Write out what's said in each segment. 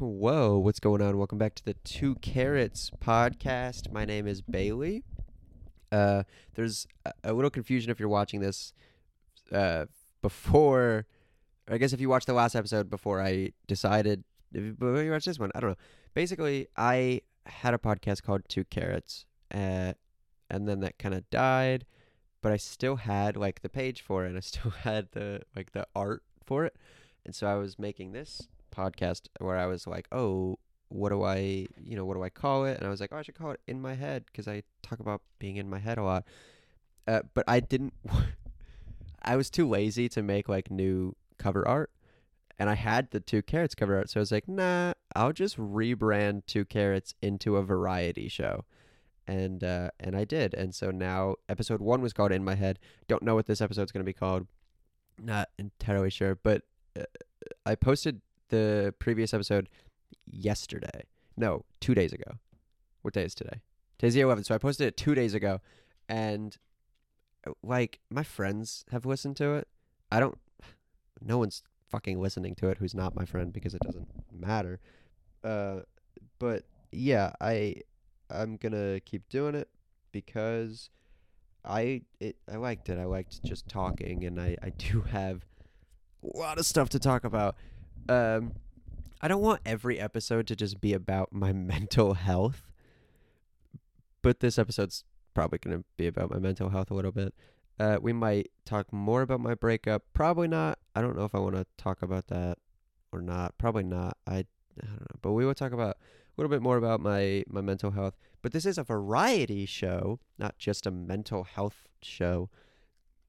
Whoa, what's going on? Welcome back to the Two Carrots podcast. My name is Bailey. Uh, there's a, little confusion if you're watching this uh, before. I guess if you watched the last episode before I decided, before you watch this one, I don't know. Basically, I had a podcast called Two Carrots, uh, and then that kind of died. But I still had like the page for it, and I still had the like the art for it, and so I was making this podcast where I was like, oh, what do I, you know, what do I call it? And I was like, oh, I should call it in my head because I talk about being in my head a lot. Uh, but I didn't. I was too lazy to make like new cover art, and I had the two carrots cover art, so I was like, nah, I'll just rebrand two carrots into a variety show. And uh, and I did, and so now episode one was called "In My Head." Don't know what this episode's gonna be called. Not entirely sure, but uh, I posted the previous episode yesterday. No, two days ago. What day is today? Today's the 11th. So I posted it two days ago, and like my friends have listened to it. I don't. No one's fucking listening to it who's not my friend because it doesn't matter. Uh, but yeah, I I'm gonna keep doing it because I it I liked it. I liked just talking, and I I do have a lot of stuff to talk about um I don't want every episode to just be about my mental health. But this episode's probably going to be about my mental health a little bit. Uh, we might talk more about my breakup. Probably not. I don't know if I want to talk about that or not. Probably not. I, I don't know. But we will talk about a little bit more about my, my mental health. But this is a variety show, not just a mental health show.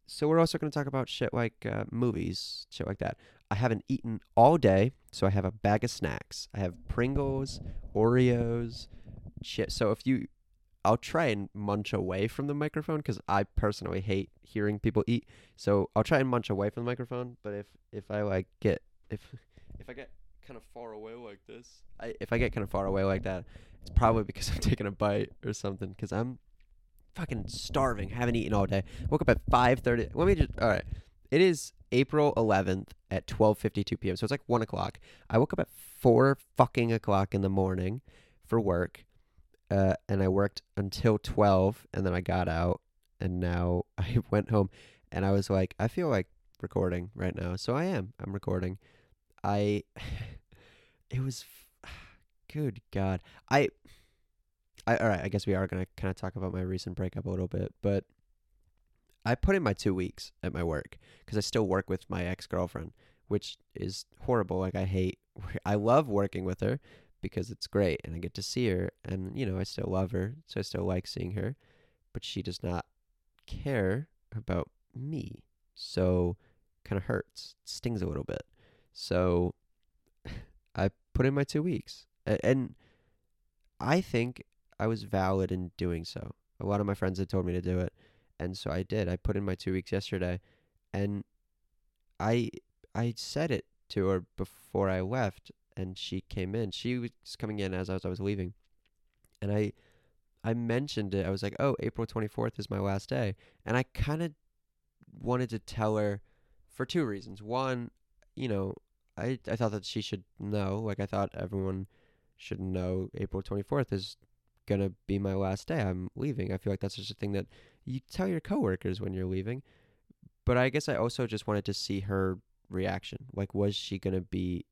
So we're also going to talk about shit like uh, movies, shit like that. I haven't eaten all day, so I have a bag of snacks. I have Pringles, Oreos, shit. So if you, I'll try and munch away from the microphone because I personally hate hearing people eat. So I'll try and munch away from the microphone. But if if I like get if if I get kind of far away like this, I if I get kind of far away like that, it's probably because I'm taking a bite or something. Because I'm fucking starving. haven't eaten all day. Woke up at five thirty. Let me just. All right. It is April 11th at 12:52 p.m. So it's like one o'clock. I woke up at four fucking o'clock in the morning for work, uh, and I worked until 12, and then I got out, and now I went home, and I was like, I feel like recording right now, so I am. I'm recording. I. it was. Good God, I. I all right. I guess we are gonna kind of talk about my recent breakup a little bit, but I put in my two weeks at my work because I still work with my ex girlfriend, which is horrible. Like I hate, I love working with her because it's great and I get to see her, and you know I still love her, so I still like seeing her, but she does not care about me, so kind of hurts, stings a little bit. So I put in my two weeks, and I think I was valid in doing so. A lot of my friends had told me to do it and so I did. I put in my two weeks yesterday, and I I said it to her before I left, and she came in. She was coming in as I was, I was leaving, and I I mentioned it. I was like, "Oh, April twenty fourth is my last day," and I kind of wanted to tell her for two reasons. One, you know, I I thought that she should know. Like I thought everyone should know April twenty fourth is gonna be my last day. I'm leaving. I feel like that's just a thing that you tell your coworkers when you're leaving. But I guess I also just wanted to see her reaction. Like, was she gonna be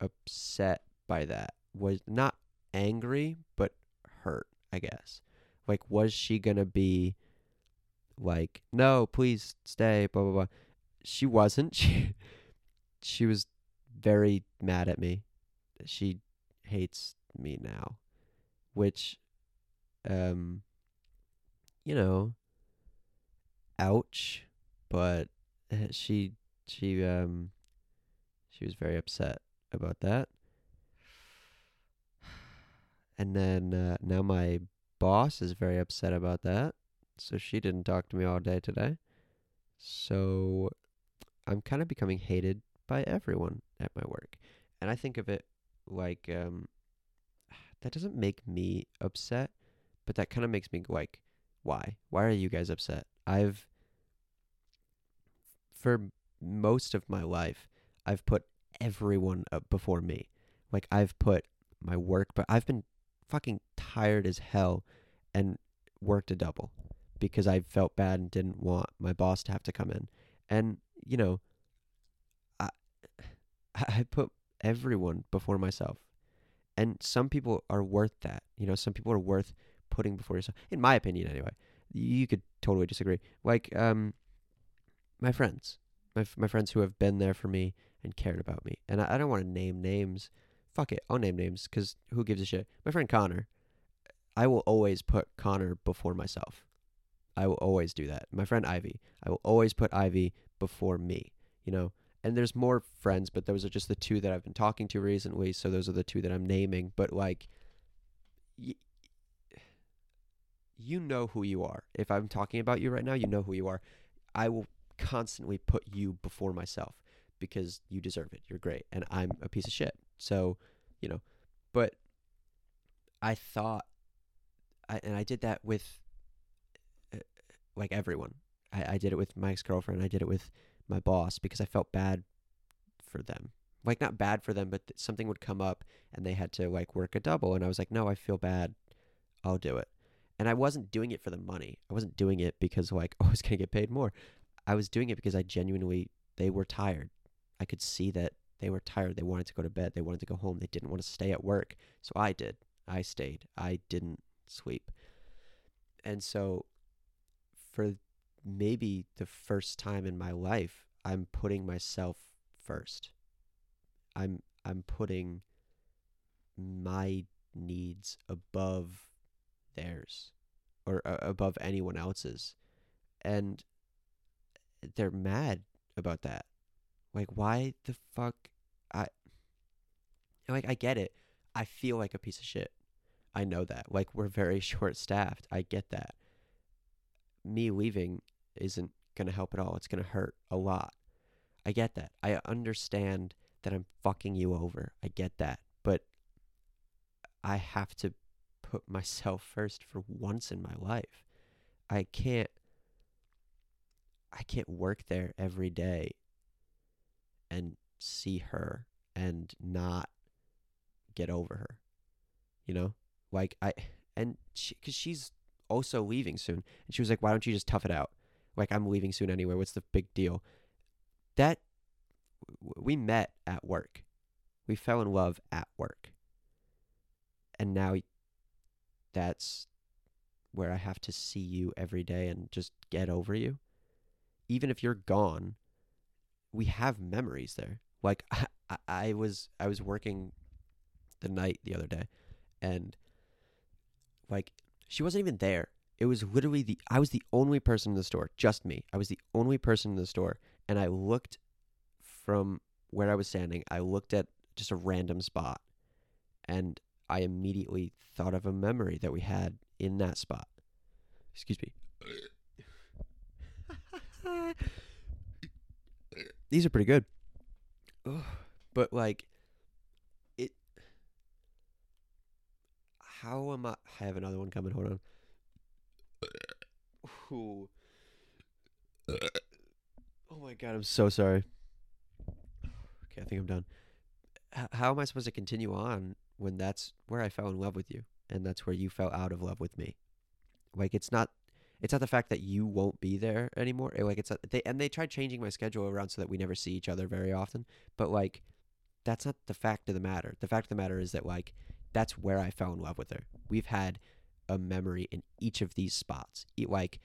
upset by that? Was not angry, but hurt. I guess. Like, was she gonna be like, no, please stay, blah blah blah. She wasn't. She she was very mad at me. She hates me now, which um you know ouch but eh, she she um she was very upset about that and then uh, now my boss is very upset about that so she didn't talk to me all day today so i'm kind of becoming hated by everyone at my work and i think of it like um that doesn't make me upset but that kind of makes me like, why? Why are you guys upset? I've, for most of my life, I've put everyone up before me. Like I've put my work, but I've been fucking tired as hell and worked a double because I felt bad and didn't want my boss to have to come in. And you know, I I put everyone before myself. And some people are worth that. You know, some people are worth putting before yourself. In my opinion anyway. You could totally disagree. Like um my friends. My f- my friends who have been there for me and cared about me. And I, I don't want to name names. Fuck it. I'll name names cuz who gives a shit? My friend Connor. I will always put Connor before myself. I will always do that. My friend Ivy. I will always put Ivy before me, you know? And there's more friends, but those are just the two that I've been talking to recently, so those are the two that I'm naming, but like y- you know who you are. If I'm talking about you right now, you know who you are. I will constantly put you before myself because you deserve it. You're great and I'm a piece of shit. So, you know, but I thought I and I did that with uh, like everyone. I, I did it with my ex girlfriend. I did it with my boss because I felt bad for them. Like not bad for them, but th- something would come up and they had to like work a double, and I was like, no, I feel bad. I'll do it. And I wasn't doing it for the money. I wasn't doing it because like oh, I was gonna get paid more. I was doing it because I genuinely they were tired. I could see that they were tired. They wanted to go to bed. They wanted to go home. They didn't want to stay at work. So I did. I stayed. I didn't sleep. And so for maybe the first time in my life, I'm putting myself first. I'm I'm putting my needs above theirs or uh, above anyone else's. And they're mad about that. Like why the fuck I like I get it. I feel like a piece of shit. I know that. Like we're very short staffed. I get that. Me leaving isn't to help at all. It's to hurt a lot. I get that. I understand that I'm fucking you over. I get that. But I have to put myself first for once in my life. I can't I can't work there every day and see her and not get over her. You know? Like I and she, cuz she's also leaving soon. And she was like, "Why don't you just tough it out?" Like I'm leaving soon anyway. What's the big deal? That we met at work. We fell in love at work. And now that's where I have to see you every day and just get over you. Even if you're gone, we have memories there. Like I, I was I was working the night the other day and like she wasn't even there. It was literally the I was the only person in the store, just me. I was the only person in the store and I looked from where I was standing. I looked at just a random spot and I immediately thought of a memory that we had in that spot. Excuse me. These are pretty good. But like it how am I I have another one coming, hold on. Ooh. Oh my god, I'm so sorry. Okay, I think I'm done. H- how am I supposed to continue on when that's where I fell in love with you and that's where you fell out of love with me? Like it's not it's not the fact that you won't be there anymore. It, like it's they and they tried changing my schedule around so that we never see each other very often. But like that's not the fact of the matter. The fact of the matter is that like that's where I fell in love with her. We've had a memory in each of these spots. Like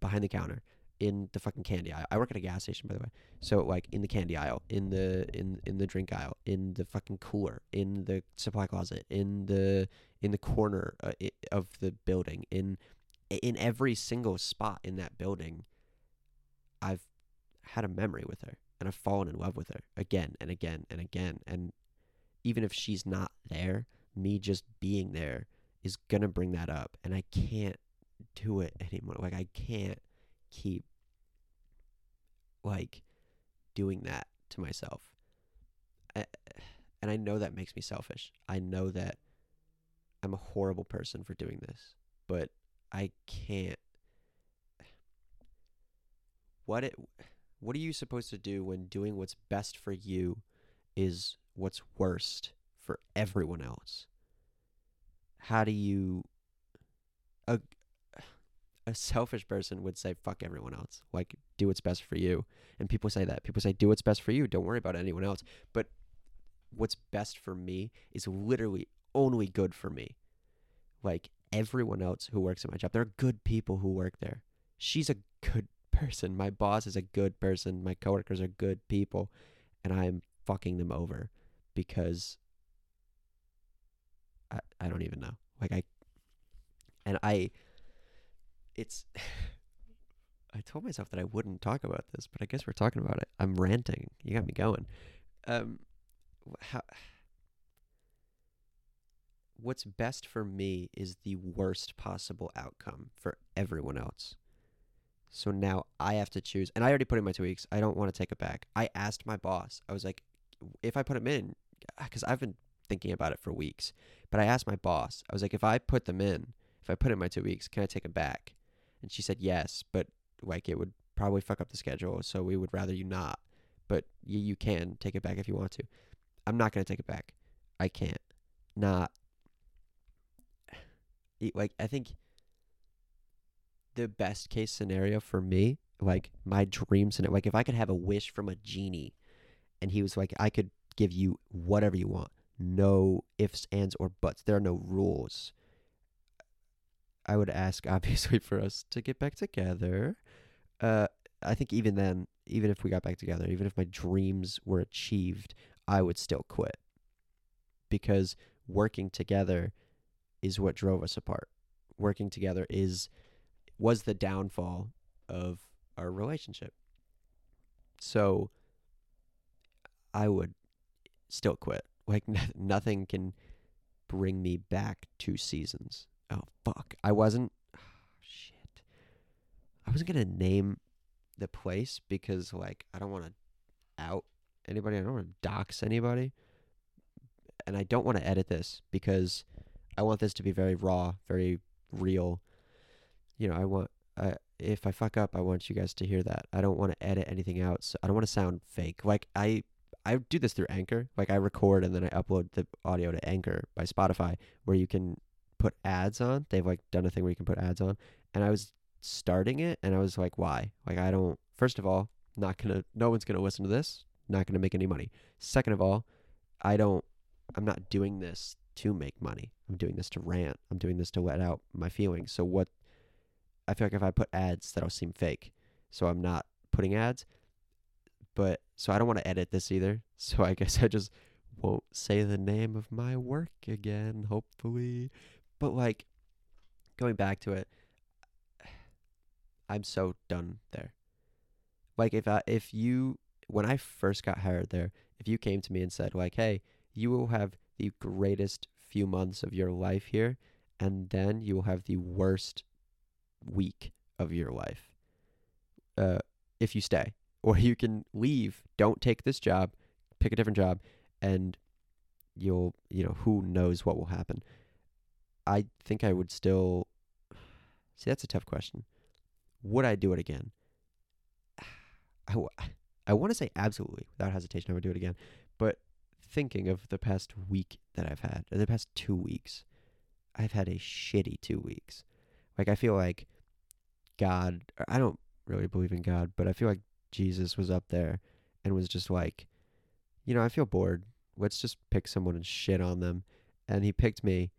behind the counter, in the fucking candy aisle. I work at a gas station by the way. So like in the candy aisle, in the in in the drink aisle, in the fucking cooler, in the supply closet, in the in the corner uh, of the building, in in every single spot in that building, I've had a memory with her and I've fallen in love with her again and again and again. And even if she's not there, me just being there is going to bring that up. And I can't do it anymore. Like, I can't keep, like, doing that to myself. I, and I know that makes me selfish. I know that I'm a horrible person for doing this, but I can't. What it what are you supposed to do when doing what's best for you is what's worst for everyone else? How do you a a selfish person would say fuck everyone else. Like do what's best for you. And people say that. People say do what's best for you. Don't worry about anyone else. But what's best for me is literally only good for me. Like everyone else who works at my job, there are good people who work there. She's a good person. My boss is a good person. My coworkers are good people, and I'm fucking them over because I I don't even know. Like I and I it's I told myself that I wouldn't talk about this, but I guess we're talking about it. I'm ranting. You got me going. Um how what's best for me is the worst possible outcome for everyone else. So now I have to choose, and I already put in my two weeks. I don't want to take it back. I asked my boss. I was like, if I put them in, uh, because I've been thinking about it for weeks. But I asked my boss. I was like, if I put them in, if I put in my two weeks, can I take them back? And she said yes, but like it would probably fuck up the schedule, so we would rather you not. But you, you can take it back if you want to. I'm not gonna take it back. I can't. Not. Like I think the best case scenario for me, like my dreams scenario, like if I could have a wish from a genie, and he was like, I could give you whatever you want, no ifs, ands, or buts. There are no rules. I would ask, obviously, for us to get back together. Uh, I think even then, even if we got back together, even if my dreams were achieved, I would still quit because working together is what drove us apart. Working together is was the downfall of our relationship. So I would still quit. Like nothing can bring me back two seasons. Oh fuck. I wasn't oh, shit. I wasn't going to name the place because like I don't want to out anybody. I don't want to dox anybody. And I don't want to edit this because I want this to be very raw, very real. You know, I want uh, if I fuck up, I want you guys to hear that. I don't want to edit anything out. So I don't want to sound fake. Like I I do this through Anchor. Like I record and then I upload the audio to Anchor by Spotify where you can put ads on. They've like done a thing where you can put ads on. And I was starting it and I was like, why? Like I don't first of all, not gonna no one's gonna listen to this, not gonna make any money. Second of all, I don't I'm not doing this to make money. I'm doing this to rant. I'm doing this to let out my feelings. So what I feel like if I put ads that'll seem fake. So I'm not putting ads. But so I don't want to edit this either. So I guess I just won't say the name of my work again, hopefully. But like going back to it, I'm so done there. Like if I if you when I first got hired there, if you came to me and said like, "Hey, you will have the greatest few months of your life here and then you will have the worst week of your life. Uh, if you stay or you can leave don't take this job pick a different job and you'll you know who knows what will happen. I think i would still see that's a tough question. Would i do it again? I, w- I want to say absolutely without hesitation i would do it again but thinking of the past week that i've had or the past two weeks i've had a shitty two weeks like I feel like God, I don't really believe in God, but I feel like Jesus was up there and was just like, you know, I feel bored. Let's just pick someone and shit on them. And he picked me,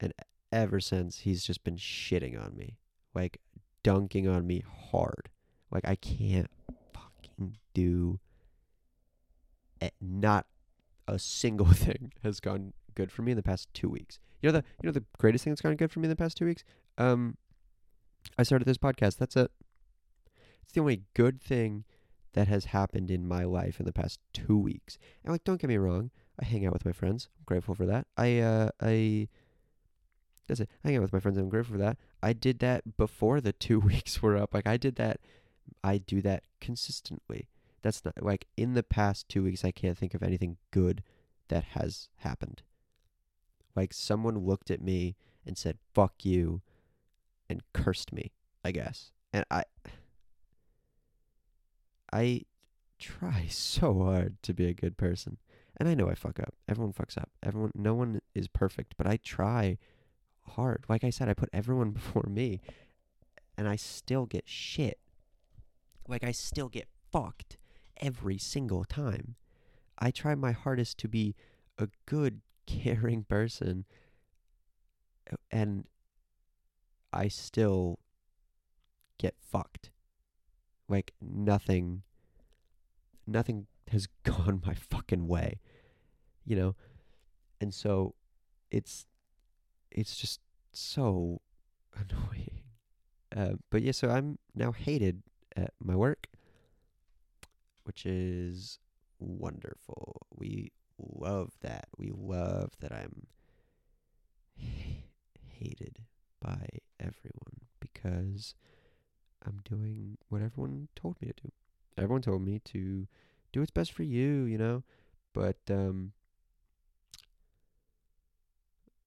and ever since he's just been shitting on me, like dunking on me hard. Like I can't fucking do. Not a single thing has gone good for me in the past two weeks. You know the you know the greatest thing that's gone good for me in the past two weeks. Um, I started this podcast. That's it. It's the only good thing that has happened in my life in the past two weeks. And like, don't get me wrong, I hang out with my friends. I'm grateful for that. I uh I that's it. I hang out with my friends. I'm grateful for that. I did that before the two weeks were up. Like I did that. I do that consistently. That's not like in the past two weeks. I can't think of anything good that has happened. Like someone looked at me and said, "Fuck you," and cursed me, I guess. And I I try so hard to be a good person. And I know I fuck up. Everyone fucks up. Everyone no one is perfect, but I try hard. Like I said, I put everyone before me and I still get shit. Like I still get fucked every single time. I try my hardest to be a good, caring person and I still get fucked. Like nothing nothing has gone my fucking way. You know? And so it's it's just so annoying. Uh, but yeah, so I'm now hated at my work, which is wonderful. We love that. We love that I'm hated by everyone because I'm doing what everyone told me to do. Everyone told me to do what's best for you, you know? But um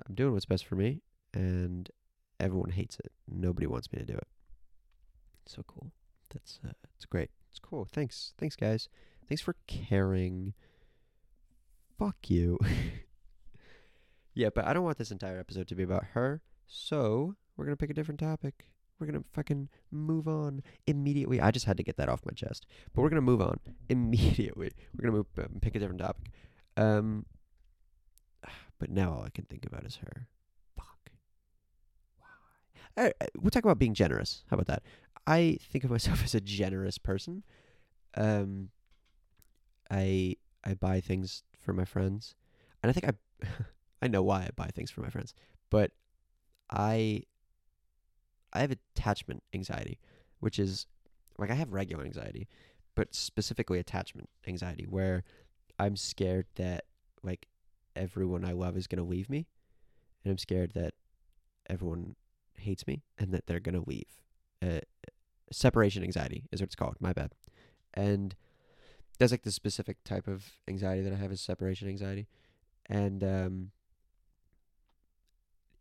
I'm doing what's best for me and everyone hates it. Nobody wants me to do it. So cool. That's uh, it's great. It's cool. Thanks. Thanks guys. Thanks for caring. Fuck you. yeah, but I don't want this entire episode to be about her. So, we're going to pick a different topic. We're going to fucking move on immediately. I just had to get that off my chest. But we're going to move on immediately. We're going to move um, pick a different topic. Um but now all I can think about is her. Fuck. Why? We'll talk about being generous. How about that? I think of myself as a generous person. Um, I I buy things for my friends, and I think I I know why I buy things for my friends, but I I have attachment anxiety, which is like I have regular anxiety, but specifically attachment anxiety, where I'm scared that like everyone I love is to leave me, and I'm scared that everyone hates me and that they're to leave. Uh, separation anxiety is what it's called. My bad. And that's like the specific type of anxiety that I have is separation anxiety, and um,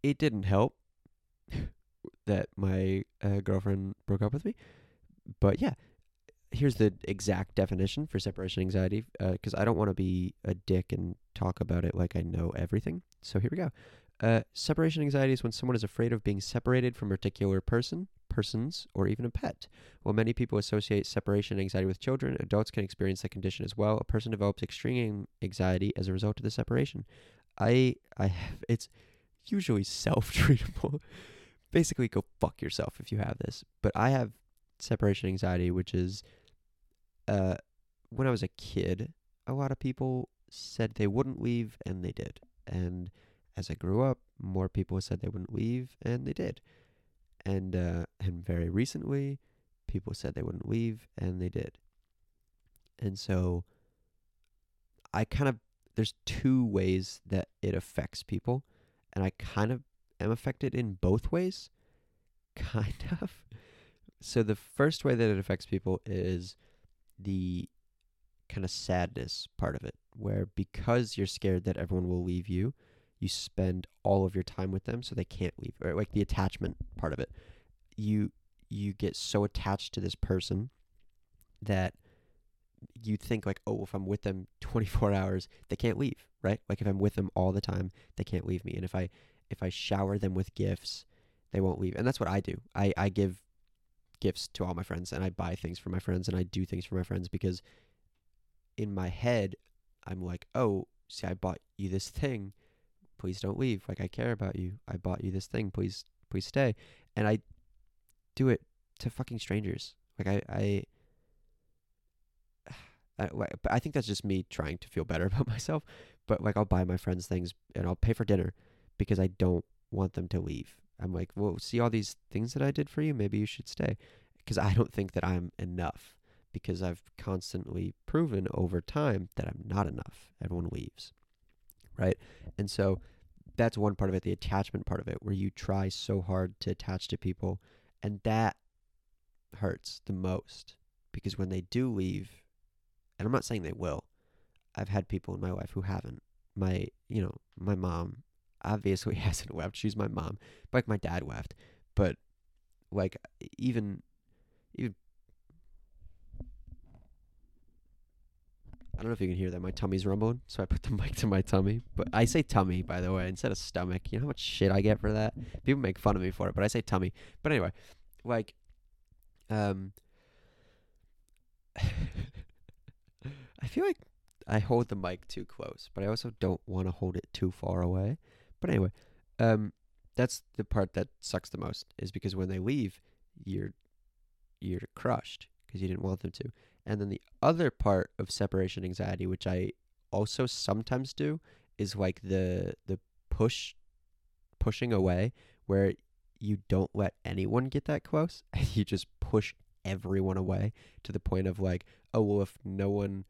it didn't help that my uh, girlfriend broke up with me. But yeah, here's the exact definition for separation anxiety because uh, I don't want to be a dick and talk about it like I know everything. So here we go. Uh, separation anxiety is when someone is afraid of being separated from a particular person, persons, or even a pet. While many people associate separation anxiety with children, adults can experience the condition as well. A person develops extreme anxiety as a result of the separation. I I have it's usually self-treatable. Basically, go fuck yourself if you have this. But I have separation anxiety, which is uh, when I was a kid, a lot of people said they wouldn't leave, and they did. And as I grew up, more people said they wouldn't leave, and they did. And uh, and very recently, people said they wouldn't leave, and they did. And so, I kind of there's two ways that it affects people, and I kind of am affected in both ways, kind of. So the first way that it affects people is the kind of sadness part of it, where because you're scared that everyone will leave you, you spend all of your time with them so they can't leave. Or like the attachment part of it. You you get so attached to this person that you think like, oh, if I'm with them 24 hours, they can't leave, right? Like if I'm with them all the time, they can't leave me. And if I if I shower them with gifts, they won't leave. And that's what I do. I I give gifts to all my friends and I buy things for my friends and I do things for my friends because in my head I'm like, "Oh, see I bought you this thing. Please don't leave. Like I care about you. I bought you this thing. Please please stay." And I do it to fucking strangers. Like I I I, I think that's just me trying to feel better about myself. But like, I'll buy my friends things and I'll pay for dinner because I don't want them to leave. I'm like, well, see all these things that I did for you? Maybe you should stay. Because I don't think that I'm enough because I've constantly proven over time that I'm not enough. Everyone leaves. Right? And so that's one part of it, the attachment part of it, where you try so hard to attach to people. And that hurts the most because when they do leave, and I'm not saying they will, I've had people in my life who haven't. My, you know, my mom obviously hasn't left. She's my mom. Like my dad left, but like even even I don't know if you can hear that. My tummy's rumbling, so I put the mic to my tummy. But I say tummy, by the way, instead of stomach. You know how much shit I get for that? People make fun of me for it, but I say tummy. But anyway, like, um, I feel like I hold the mic too close, but I also don't want to hold it too far away. But anyway, um, that's the part that sucks the most is because when they leave, you're you're crushed because you didn't want them to. And then the other part of separation anxiety, which I also sometimes do, is like the the push pushing away where you don't let anyone get that close you just push everyone away to the point of like, oh well if no one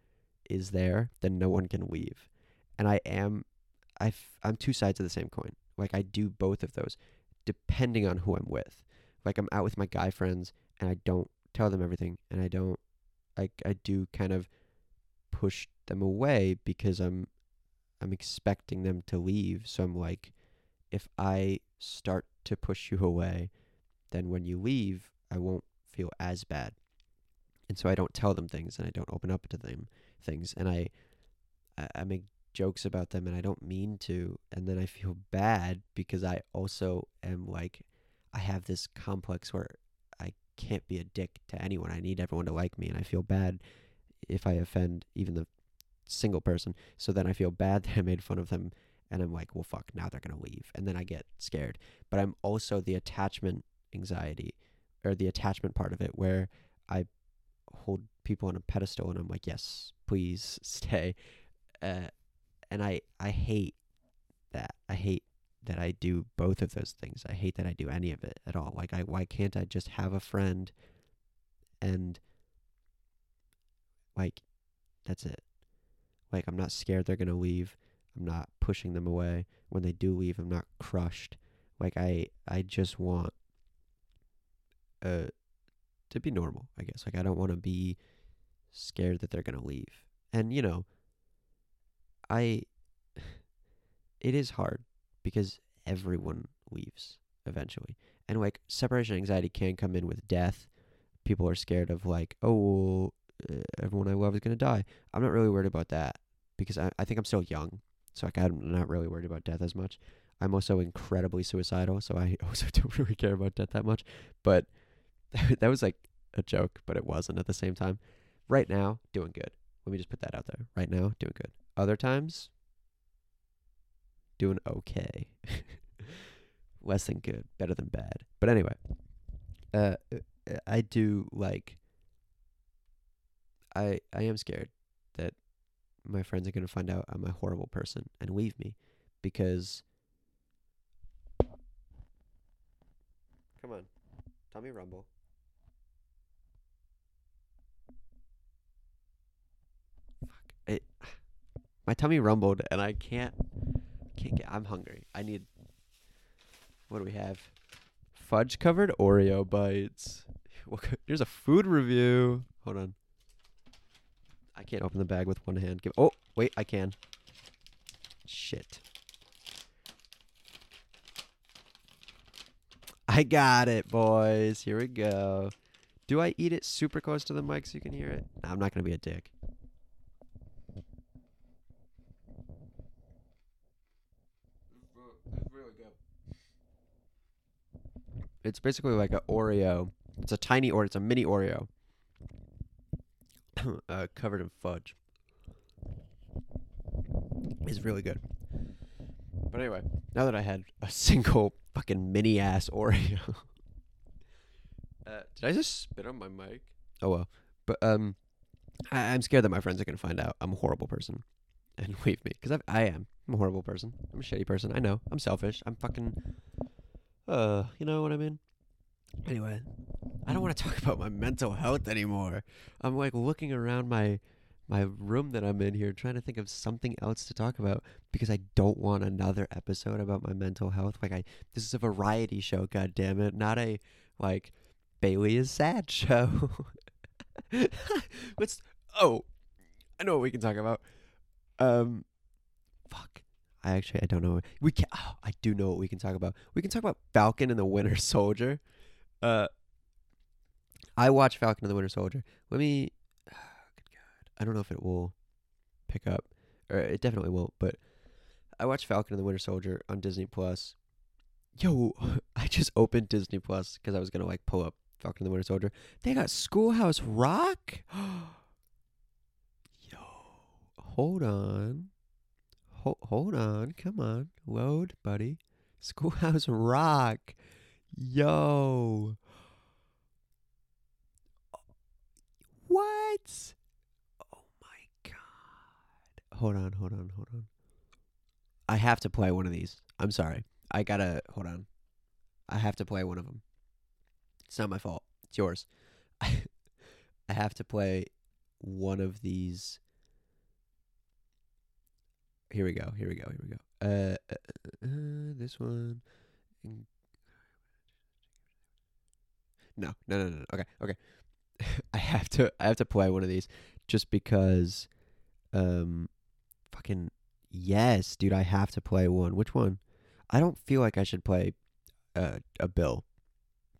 is there, then no one can leave. And I am I I'm two sides of the same coin. Like I do both of those depending on who I'm with. Like I'm out with my guy friends and I don't tell them everything and I don't I I do kind of push them away because I'm I'm expecting them to leave. So I'm like if I start to push you away, then when you leave, I won't feel as bad. And so I don't tell them things and I don't open up to them things and I I, I make jokes about them and I don't mean to and then I feel bad because I also am like I have this complex where can't be a dick to anyone. I need everyone to like me and I feel bad if I offend even the single person. So then I feel bad that I made fun of them and I'm like, well fuck, now they're to leave. And then I get scared. But I'm also the attachment anxiety or the attachment part of it where I hold people on a pedestal and I'm like, yes, please stay. Uh, and I I hate that. I hate that I do both of those things. I hate that I do any of it at all. Like I why can't I just have a friend and like that's it. Like I'm not scared they're going to leave. I'm not pushing them away. When they do leave, I'm not crushed. Like I I just want uh to be normal, I guess. Like I don't want to be scared that they're going to leave. And you know, I it is hard because everyone leaves eventually. And like separation anxiety can come in with death. People are scared of like, oh, uh, everyone I love is going to die. I'm not really worried about that because I, I think I'm still young. So like I'm not really worried about death as much. I'm also incredibly suicidal, so I also don't really care about death that much. But that was like a joke, but it wasn't at the same time. Right now, doing good. Let me just put that out there. Right now, doing good. Other times, doing okay. Less than good, better than bad. But anyway, uh, I do like. I I am scared that my friends are gonna find out I'm a horrible person and leave me, because. Come on, Tommy Rumble. Fuck it. My tummy rumbled and I can't can't get I'm hungry. I need what do we have? Fudge covered Oreo bites. Here's a food review. Hold on. I can't open the bag with one hand. Give Oh, wait, I can. Shit. I got it, boys. Here we go. Do I eat it super close to the mic so you can hear it? Nah, I'm not going to be a dick. It's basically like a Oreo. It's a tiny Oreo. It's a mini Oreo. uh, covered in fudge. It's really good. But anyway, now that I had a single fucking mini ass Oreo. uh, did I just spit on my mic? Oh well. But um, I, I'm scared that my friends are gonna find out I'm a horrible person and leave me because I am. I'm a horrible person. I'm a shitty person. I know. I'm selfish. I'm fucking. Uh, you know what I mean? Anyway, I don't want to talk about my mental health anymore. I'm like looking around my my room that I'm in here trying to think of something else to talk about because I don't want another episode about my mental health. Like I this is a variety show, god damn it, not a like Bailey is sad show. What's oh, I know what we can talk about. Um fuck. I actually I don't know. We can oh, I do know what we can talk about. We can talk about Falcon and the Winter Soldier. Uh I watched Falcon and the Winter Soldier. Let me oh, good god. I don't know if it will pick up, or it definitely won't. But I watched Falcon and the Winter Soldier on Disney Plus. Yo, I just opened Disney Plus because I was gonna like pull up Falcon and the Winter Soldier. They got Schoolhouse Rock. Yo, hold on, hold on, come on, load, buddy. Schoolhouse Rock. Yo. What? Oh my god. Hold on, hold on, hold on. I have to play one of these. I'm sorry. I gotta hold on. I have to play one of them. It's not my fault. It's yours. I have to play one of these. Here we go. Here we go. Here we go. Uh, uh, uh, uh this one. No, no, no, no. Okay, okay. I have to. I have to play one of these just because. Um, fucking yes, dude. I have to play one. Which one? I don't feel like I should play uh, a bill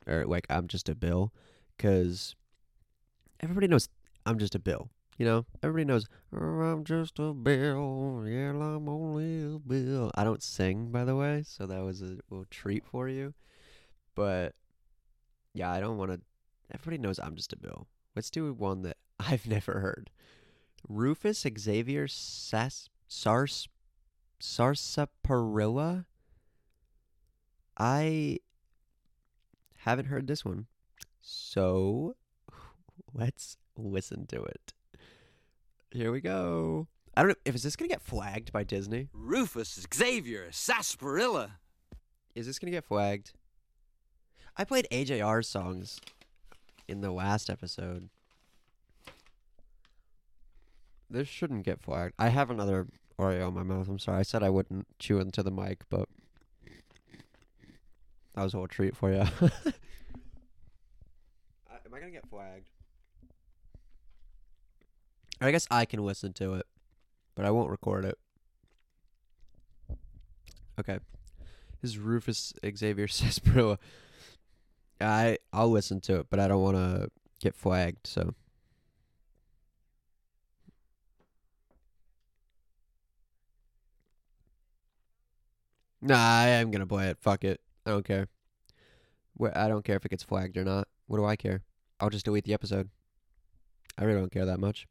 or like I'm just a bill because everybody knows I'm just a bill. You know, everybody knows oh, I'm just a bill. Yeah, I'm only a bill. I don't sing, by the way, so that was a little treat for you. But yeah, I don't want to. Everybody knows I'm just a bill. Let's do one that I've never heard. Rufus Xavier Sas Sars Sarsaparilla. I haven't heard this one. So let's listen to it. Here we go. I don't know if is this gonna get flagged by Disney. Rufus Xavier Sarsaparilla. Is this gonna get flagged? I played AJR songs in the last episode. This shouldn't get flagged. I have another Oreo in my mouth. I'm sorry. I said I wouldn't chew into the mic, but that was a little treat for you. Am I gonna get flagged? I guess I can listen to it, but I won't record it. Okay. This is Rufus Xavier Sarsaparilla. I I'll listen to it, but I don't want to get flagged, so Nah, I am gonna play it. Fuck it. I don't care. I don't care if it gets flagged or not. What do I care? I'll just delete the episode. I really don't care that much.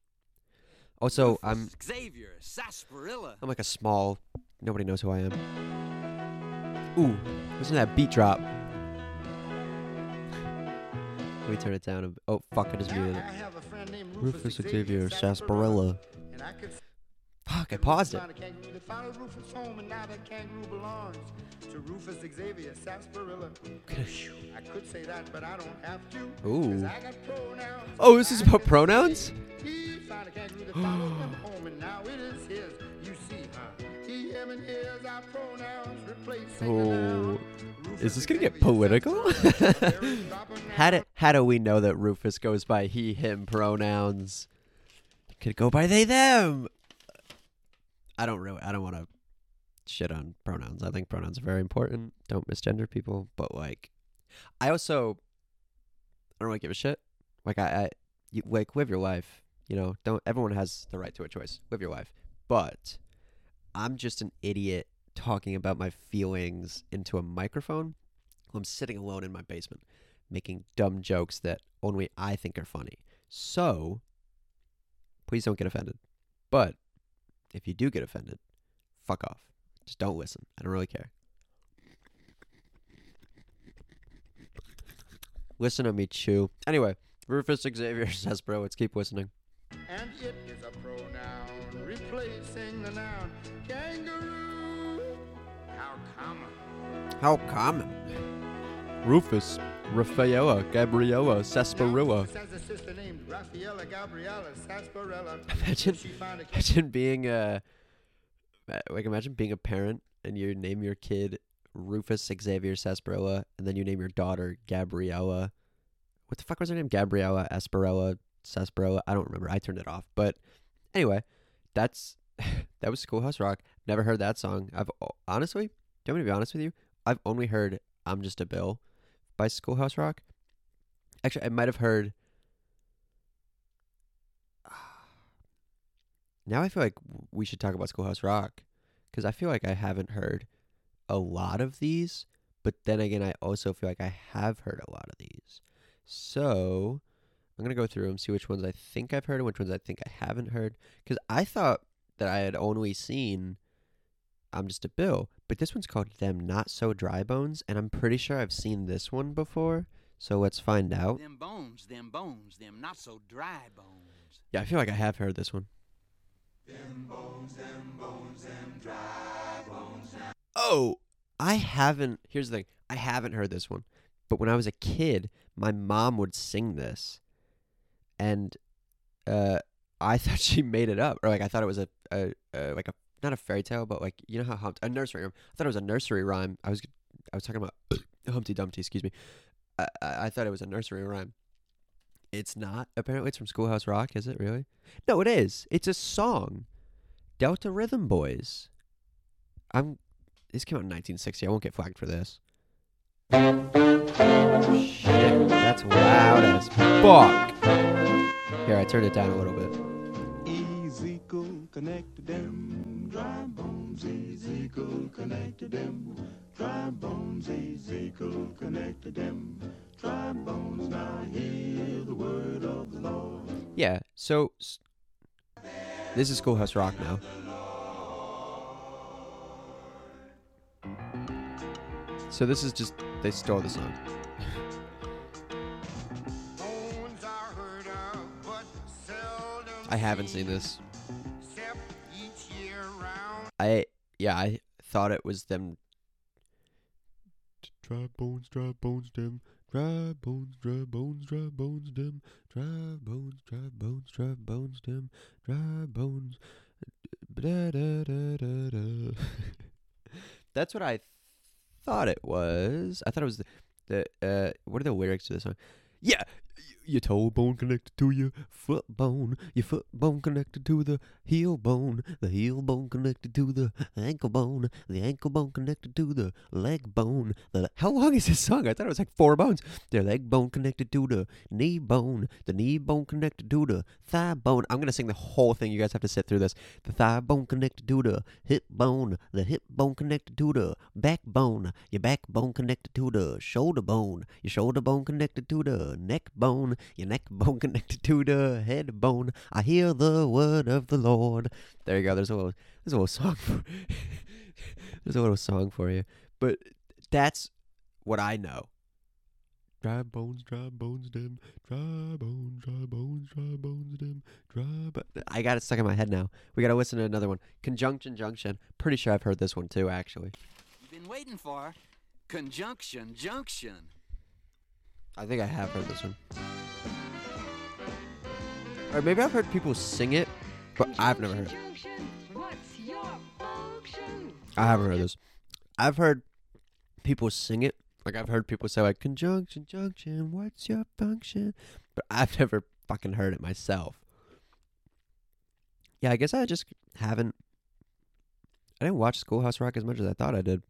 Also, I'm Xavier Sarsaparilla. I'm like a small. Nobody knows who I am. Ooh, listen to that beat drop. Let me turn it down. A, oh fuck! I just muted it. Rufus Xavier Sarsaparilla. Fuck, I paused it. I could say that, but I don't have to. Ooh. Oh, this is about pronouns? He found a kangaroo that followed him home, and now it is his. You see, huh? He, him, and his are pronouns replacing Oh. Is this gonna get political? how do how do we know that Rufus goes by he him pronouns? Could go by they them. I don't really. I don't want to shit on pronouns. I think pronouns are very important. Don't misgender people. But like, I also I don't really give a shit. Like I, I you, like live your life. You know, don't. Everyone has the right to a choice. Live your life. But I'm just an idiot talking about my feelings into a microphone. I'm sitting alone in my basement, making dumb jokes that only I think are funny. So, please don't get offended. But if you do get offended, fuck off. Just don't listen. I don't really care. Listen to me chew. Anyway, Rufus Xavier says, bro, let's keep listening. And it is a pronoun replacing the noun kangaroo. How common. How common. Rufus, Rafaela, Gabriella, Sarsaparilla. Rufus has a Raffaella Gabriella Sarsaparilla. Imagine, She found a kangaroo. imagine being a, like imagine being a parent and you name your kid Rufus Xavier Sarsaparilla and then you name your daughter Gabriella. What the fuck was her name? Gabriella Asparella Sarsaparilla. I don't remember. I turned it off. But anyway, that's that was Schoolhouse Rock. Never heard that song. I've honestly, do you want me to be honest with you? I've only heard "I'm Just a Bill" by Schoolhouse Rock. Actually, I might have heard. Now I feel like we should talk about Schoolhouse Rock because I feel like I haven't heard a lot of these, but then again, I also feel like I have heard a lot of these. So I'm gonna go through them, see which ones I think I've heard and which ones I think I haven't heard. Because I thought that I had only seen I'm Just a Bill, but this one's called Them Not So Dry Bones, and I'm pretty sure I've seen this one before. So let's find out. Them bones, them bones, them not so dry bones. Yeah, I feel like I have heard this one. Oh, I haven't. Here's the thing I haven't heard this one. But when I was a kid, my mom would sing this. And uh, I thought she made it up. Or like I thought it was a, a, a like a not a fairy tale, but like you know how Humpty, a nursery rhyme. I thought it was a nursery rhyme. I was I was talking about Humpty Dumpty. Excuse me. I, I I thought it was a nursery rhyme. It's not. Apparently, it's from Schoolhouse Rock. Is it really? No, it is. It's a song. Delta Rhythm Boys. I'm. This came out in 1960. I won't get flagged for this. Oh, shit, that's loud as fuck. Here, I turned it down a little bit. Ezekiel connected them dry bones. Ezekiel connected them dry bones. Ezekiel connected them dry bones. Now hear the word of the Lord. Yeah. So this is Schoolhouse Rock now. So this is just they stole the song. I haven't seen this. I yeah, I thought it was them. Dry bones, dry bones, them dry bones, dry bones, dry bones, them Dry bones, dry bones, dry bones, them dry bones. Da, da, da, da, da. That's what I thought it was. I thought it was the, the uh what are the lyrics to this song? Yeah, your toe bone connected to your foot bone, your foot bone connected to the heel bone, the heel bone connected to the ankle bone, the ankle bone connected to the leg bone. The how long is this song? I thought it was like four bones. The leg bone connected to the knee bone, the knee bone connected to the thigh bone. I'm gonna sing the whole thing. You guys have to sit through this. The thigh bone connected to the hip bone, the hip bone connected to the backbone, your backbone connected to the shoulder bone, your shoulder bone connected to the neck bone, your neck bone connected to the head bone. I hear the word of the Lord. There you go. There's a little, there's a little song for, there's a little song for you. But that's what I know. Dry bones, dry bones, them dry bones, dry bones, dry bones, them dry But I got it stuck in my head now. We got to listen to another one. Conjunction Junction. Pretty sure I've heard this one too, actually. You've been waiting for conjunction junction. I think I have heard this one. Or maybe I've heard people sing it, but I've never heard? I haven't heard this. I've heard people sing it. Like I've heard people say like conjunction junction, what's your function? But I've never fucking heard it myself. Yeah, I guess I just haven't I didn't watch Schoolhouse Rock as much as I thought I did.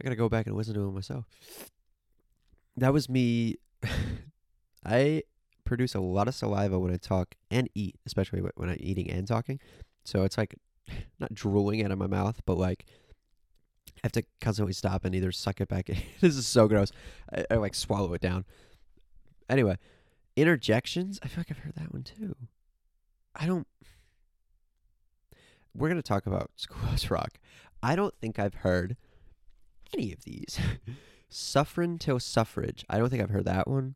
I gotta go back and listen to it myself. That was me I produce a lot of saliva when I talk and eat, especially when I'm eating and talking. So it's like not drooling out of my mouth, but like I have to constantly stop and either suck it back in. this is so gross. I, I like swallow it down. Anyway, interjections. I feel like I've heard that one too. I don't. We're gonna talk about Schoolhouse Rock. I don't think I've heard any of these. Suffering till suffrage. I don't think I've heard that one.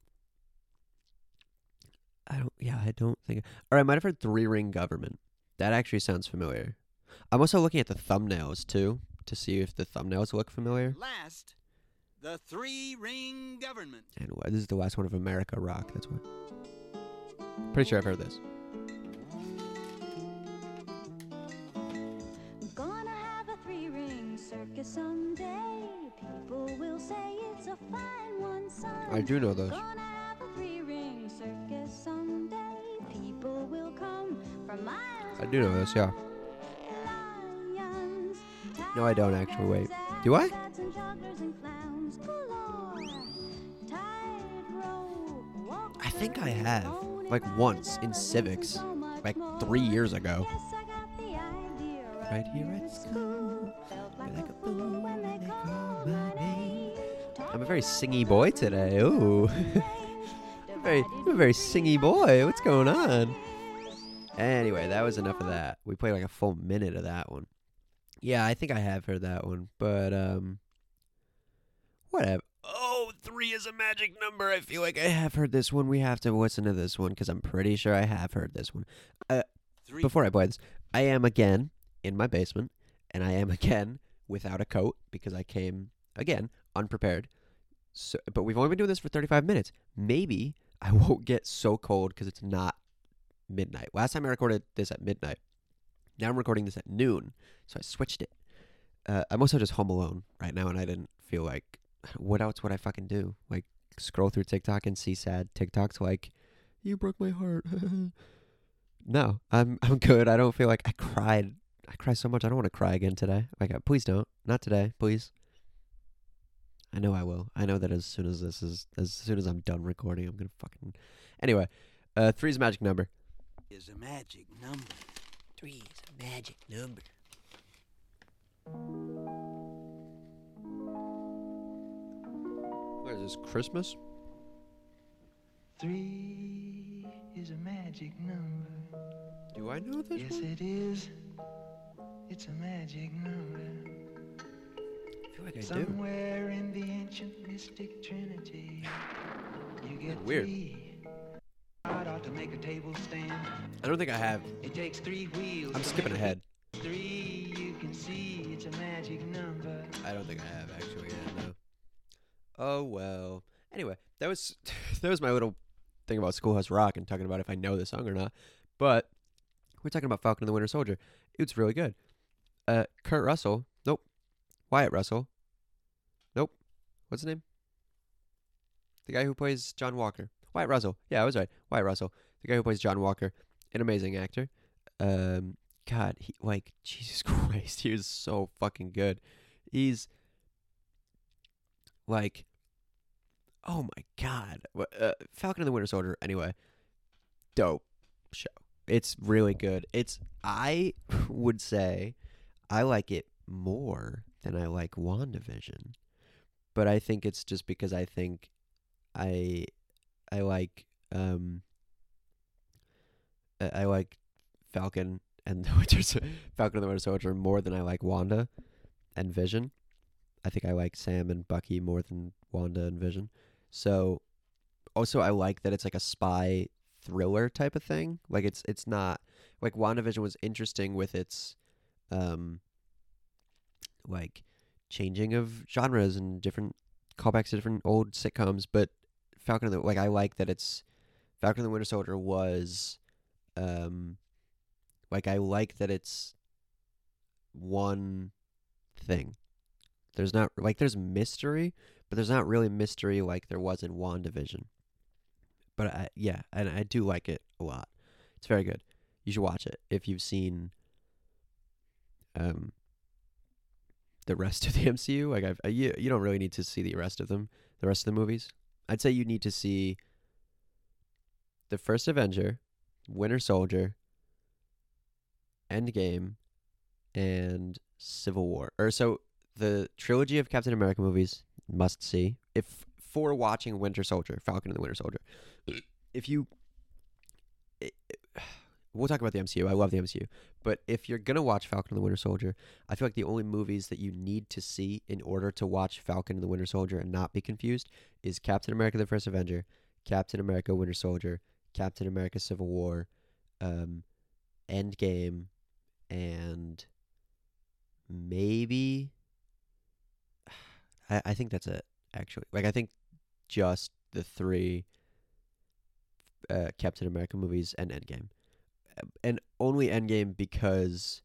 I don't. Yeah, I don't think. Or I might have heard three ring government. That actually sounds familiar. I'm also looking at the thumbnails too to see if the thumbnails look familiar. Last, the three ring government. And wh- this is the last one of America Rock. That's what. Pretty sure I've heard this. Gonna have a three ring circus someday. I do know those. Gonna have a three ring circus someday. People will come from miles. I do know this. Yeah. No, I don't actually. Wait. Do I? tigers, and jugglers and clowns galore. Tightrope I think I have, like, once in civics. like three years ago. Yes, I got the idea Right here at school, like, a when they my. I'm a very singy boy today. Ooh. very, I'm a very singy boy. What's going on? Anyway, that was enough of that. We played like a full minute of that one. Yeah, I think I have heard that one, but um, whatever. Oh, three is a magic number. I feel like I have heard this one. We have to listen to this one because I'm pretty sure I have heard this one. Uh, Three. before I play this, I am again in my basement, and I am again without a coat because I came again unprepared. So, but we've only been doing this for 35 minutes. Maybe I won't get so cold because it's not midnight. Last time I recorded this at midnight. Now I'm recording this at noon, so I switched it. Uh, I'm also just home alone right now, and I didn't feel like what else would I fucking do? Like scroll through TikTok and see sad TikToks like you broke my heart. no, I'm I'm good. I don't feel like I cried. I cry so much. I don't want to cry again today. Like uh, please don't. Not today, please. I know I will. I know that as soon as this is as soon as I'm done recording, I'm gonna fucking. Anyway, uh, three's a magic number. Is a magic number. Three is a magic number. What is this? Christmas? Three is a magic number. Do I know this? Yes, one? it is. It's a magic number. I feel like I do. Somewhere in the ancient mystic trinity, you get Weird. three. God ought to make a table stand. I don't think I have. It takes three wheels. I'm skipping ahead. Three, you can see it's a magic number. I don't think I have actually. Yeah, no. Oh well. Anyway, that was that was my little thing about Schoolhouse Rock and talking about if I know the song or not. But we're talking about Falcon and the Winter Soldier. It's really good. Uh, Kurt Russell. Wyatt Russell. Nope. What's his name? The guy who plays John Walker. Wyatt Russell. Yeah, I was right. Wyatt Russell. The guy who plays John Walker. An amazing actor. Um, God, he like Jesus Christ, he was so fucking good. He's like, oh my God, uh, Falcon and the Winter Soldier. Anyway, dope show. It's really good. It's I would say I like it more than I like WandaVision, but I think it's just because I think I I like um I like Falcon and the Winter Sol- Falcon and the Winter Soldier more than I like Wanda and Vision. I think I like Sam and Bucky more than Wanda and Vision. So also I like that it's like a spy thriller type of thing. Like it's it's not like WandaVision was interesting with its um like changing of genres and different callbacks to different old sitcoms, but Falcon the like I like that it's Falcon and the Winter Soldier was um like I like that it's one thing. There's not like there's mystery, but there's not really mystery like there was in WandaVision. But I, yeah, and I do like it a lot. It's very good. You should watch it if you've seen um the rest of the MCU. Like I've, you, you don't really need to see the rest of them, the rest of the movies. I'd say you need to see the first Avenger, Winter Soldier, Endgame, and Civil War. Or so the trilogy of Captain America movies must see if for watching Winter Soldier, Falcon and the Winter Soldier. If you, we'll talk about the MCU. I love the MCU, but if you're gonna watch Falcon and the Winter Soldier, I feel like the only movies that you need to see in order to watch Falcon and the Winter Soldier and not be confused is Captain America: The First Avenger, Captain America: Winter Soldier, Captain America: Civil War, um, Endgame, and maybe I, I think that's it actually. Like i think just the three uh, captain america movies and endgame and only endgame because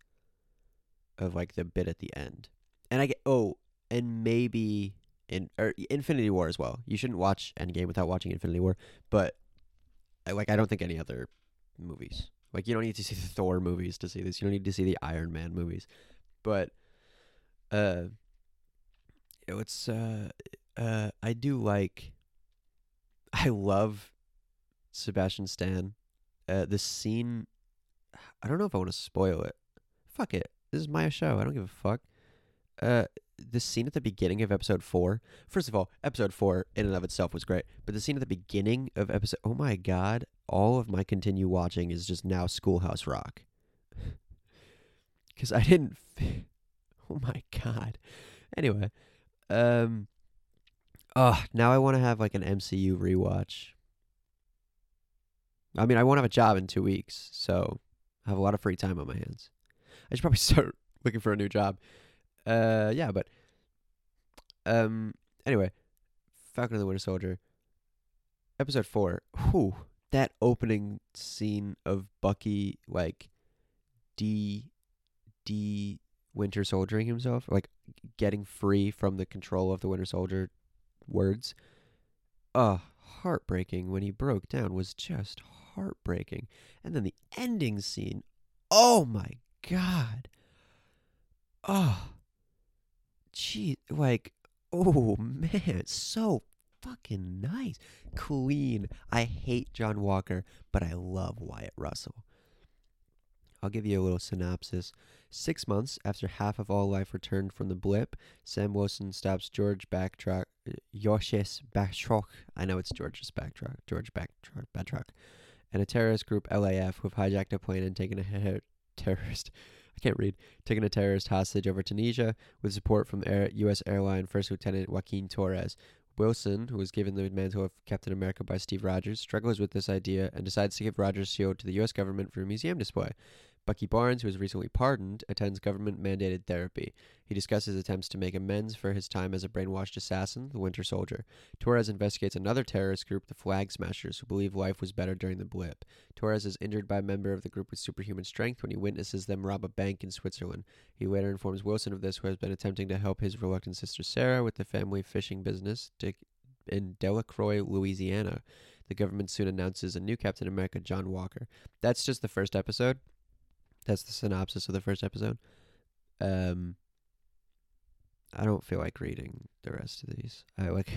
of like the bit at the end. And i get oh and maybe in or infinity war as well. You shouldn't watch endgame without watching infinity war but like i don't think any other movies. Like you don't need to see the thor movies to see this. You don't need to see the iron man movies. But uh it's uh uh I do like I love Sebastian Stan. Uh the scene I don't know if I want to spoil it. Fuck it. This is my show. I don't give a fuck. Uh, the scene at the beginning of episode four. First of all, episode four in and of itself was great, but the scene at the beginning of episode. Oh my god! All of my continue watching is just now Schoolhouse Rock. Because I didn't. Oh my god. Anyway, um. Oh, now I want to have like an MCU rewatch. I mean, I won't have a job in two weeks, so I have a lot of free time on my hands. I should probably start looking for a new job. Uh, yeah, but um, anyway, Falcon and the Winter Soldier, episode four. Whew, that opening scene of Bucky like de de Winter Soldiering himself, like getting free from the control of the Winter Soldier words. Uh, heartbreaking when he broke down was just heartbreaking. And then the ending scene. Oh my god. Oh. Gee, like, oh man, so fucking nice. Clean. I hate John Walker, but I love Wyatt Russell. I'll give you a little synopsis. Six months after half of all life returned from the blip, Sam Wilson stops George Backtrack, Yoshes Backtrack. I know it's George's Backtrack, George Backtrack, Backtrack, and a terrorist group LAF who have hijacked a plane and taken a terrorist. I can't read. Taken a terrorist hostage over Tunisia with support from Air, U.S. airline First Lieutenant Joaquin Torres. Wilson, who was given the mantle of Captain America by Steve Rogers, struggles with this idea and decides to give Rogers' shield to the U.S. government for a museum display. Bucky Barnes, who was recently pardoned, attends government mandated therapy. He discusses attempts to make amends for his time as a brainwashed assassin, the Winter Soldier. Torres investigates another terrorist group, the Flag Smashers, who believe life was better during the blip. Torres is injured by a member of the group with superhuman strength when he witnesses them rob a bank in Switzerland. He later informs Wilson of this, who has been attempting to help his reluctant sister Sarah with the family fishing business in Delacroix, Louisiana. The government soon announces a new Captain America, John Walker. That's just the first episode. That's the synopsis of the first episode. Um, I don't feel like reading the rest of these. I like.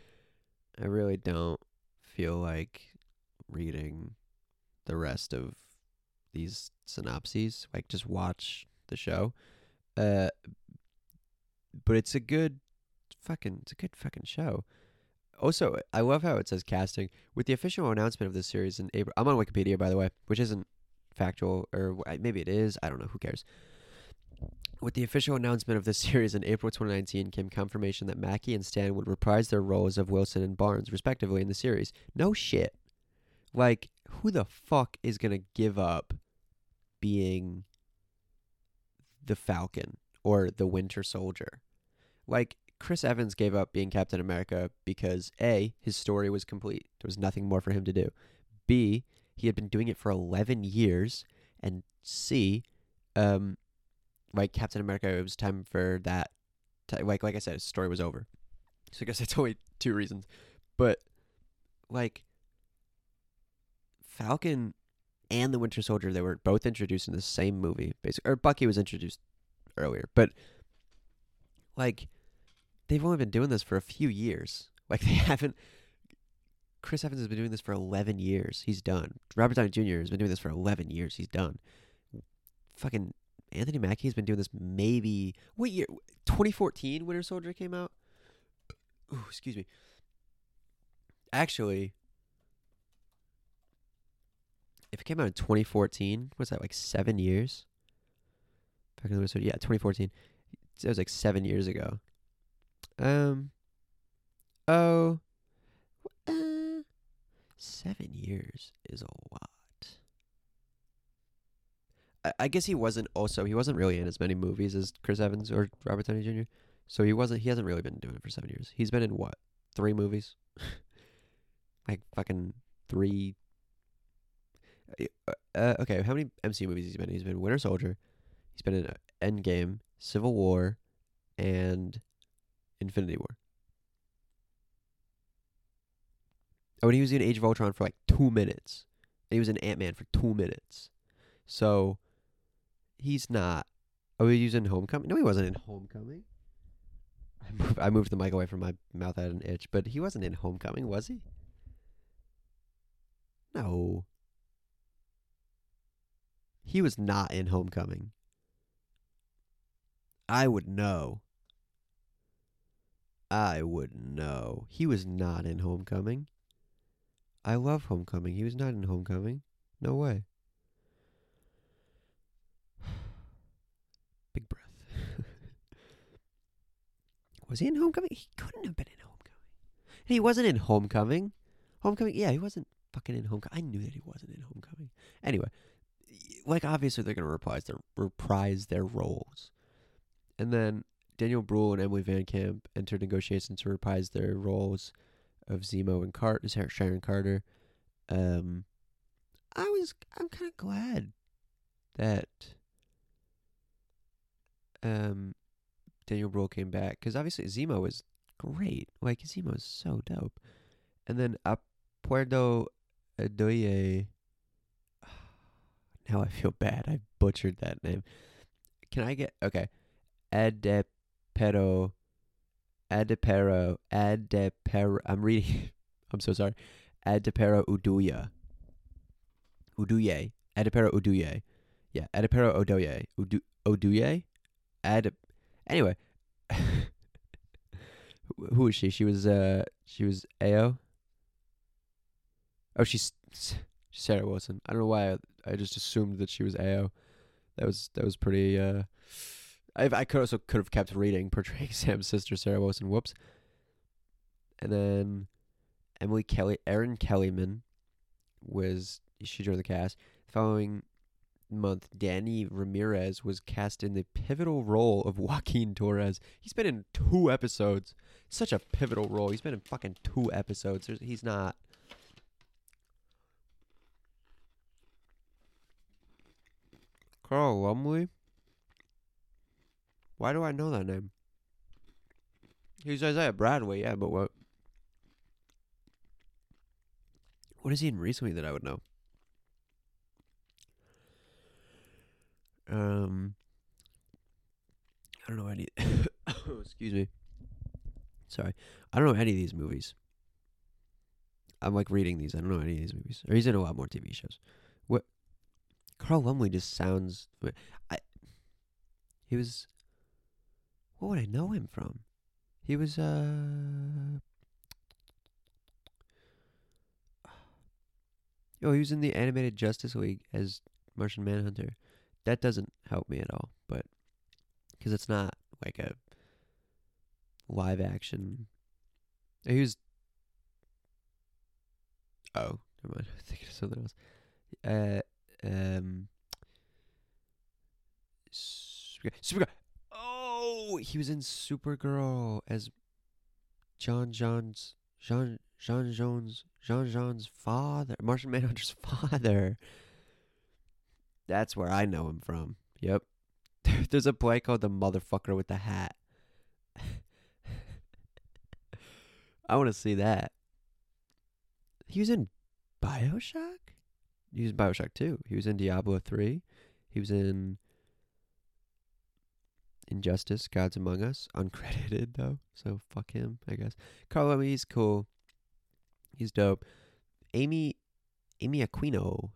I really don't feel like reading the rest of these synopses. Like, just watch the show. Uh, but it's a good fucking. It's a good fucking show. Also, I love how it says casting with the official announcement of this series in April. I'm on Wikipedia, by the way, which isn't factual, or maybe it is. I don't know. Who cares? With the official announcement of this series in April 2019 came confirmation that Mackie and Stan would reprise their roles of Wilson and Barnes, respectively, in the series. No shit. Like, who the fuck is going to give up being the Falcon or the Winter Soldier? Like, Chris Evans gave up being Captain America because A, his story was complete. There was nothing more for him to do. B, he had been doing it for 11 years. And C, um, like Captain America, it was time for that. ti- like, like I said, his story was over. So I guess it's only two reasons. But, like, Falcon and the Winter Soldier, they were both introduced in the same movie, basically. Or Bucky was introduced earlier. But, like, they've only been doing this for a few years. Like, they haven't. Chris Evans has been doing this for 11 years. He's done. Robert Downey Jr. has been doing this for 11 years. He's done. Fucking Anthony Mackie's been doing this maybe. What year? 2014 Winter Soldier came out? Ooh, excuse me. Actually, if it came out in 2014, what's that, like seven years? Yeah, 2014. That was like seven years ago. Um. Oh. Uh, seven years is a lot. I, I guess he wasn't also he wasn't really in as many movies as Chris Evans or Robert Downey Jr. So he wasn't he hasn't really been doing it for seven years. He's been in what three movies, like fucking three. Uh, uh, okay, how many MCU movies he's been? in? He's been in Winter Soldier. He's been in uh, Endgame, Civil War, and Infinity War. Oh, and he was in Age of Ultron for like two minutes. And he was in Ant Man for two minutes. So he's not. Oh, he was in Homecoming. No, he wasn't in Homecoming. I moved, I moved the mic away from my mouth. I had an itch, but he wasn't in Homecoming, was he? No. He was not in Homecoming. I would know. I would know. He was not in Homecoming. I love Homecoming. He was not in Homecoming. No way. Big breath. was he in Homecoming? He couldn't have been in Homecoming. He wasn't in Homecoming. Homecoming, yeah, he wasn't fucking in Homecoming. I knew that he wasn't in Homecoming. Anyway, like obviously they're gonna reprise their reprise their roles, and then Daniel Bruhl and Emily Van Camp entered negotiations to reprise their roles of Zemo and Cart is Sharon Carter. Um, I was I'm kind of glad that um Daniel Bruhl came back because obviously Zemo was great. Like Zemo is so dope, and then Apuerdo Adoye. Now I feel bad. I butchered that name. Can I get okay? Adepero, Adepero, Adepero. I'm reading. I'm so sorry. Adepero Uduya. Uduye. Adepero Uduye. Yeah, Adepero Odoye. Udu Oduye? Ad Anyway. Who- is she? She was uh she was Ao. Oh, she's Sarah Wilson. I don't know why I, I just assumed that she was Ao. That was that was pretty uh I I could also could have kept reading portraying Sam's sister Sarah Wilson. Whoops. And then Emily Kelly, Erin Kellyman was she joined the cast. Following month, Danny Ramirez was cast in the pivotal role of Joaquin Torres. He's been in two episodes. Such a pivotal role. He's been in fucking two episodes. There's, he's not. Carl Lumbly? Why do I know that name? He's Isaiah Bradley, yeah, but what? What is he in recently that I would know? Um, I don't know any. excuse me. Sorry, I don't know any of these movies. I'm like reading these. I don't know any of these movies. Or he's in a lot more TV shows. What? Carl Lumbly just sounds. I. He was. What would I know him from? He was uh. Oh, he was in the animated Justice League as Martian Manhunter. That doesn't help me at all, but because it's not like a live action. He was. Oh, never mind. I'm thinking of something else. Uh, um. Super- Supergirl. Oh, he was in Supergirl as John John's Jean Jean Jones Jean Jean's father, Martian Manhunter's father. That's where I know him from. Yep. There's a play called The Motherfucker with the Hat. I want to see that. He was in Bioshock? He was in Bioshock 2. He was in Diablo 3. He was in Injustice, Gods Among Us. Uncredited, though. So fuck him, I guess. Carl, I he's cool. He's dope. Amy Amy Aquino.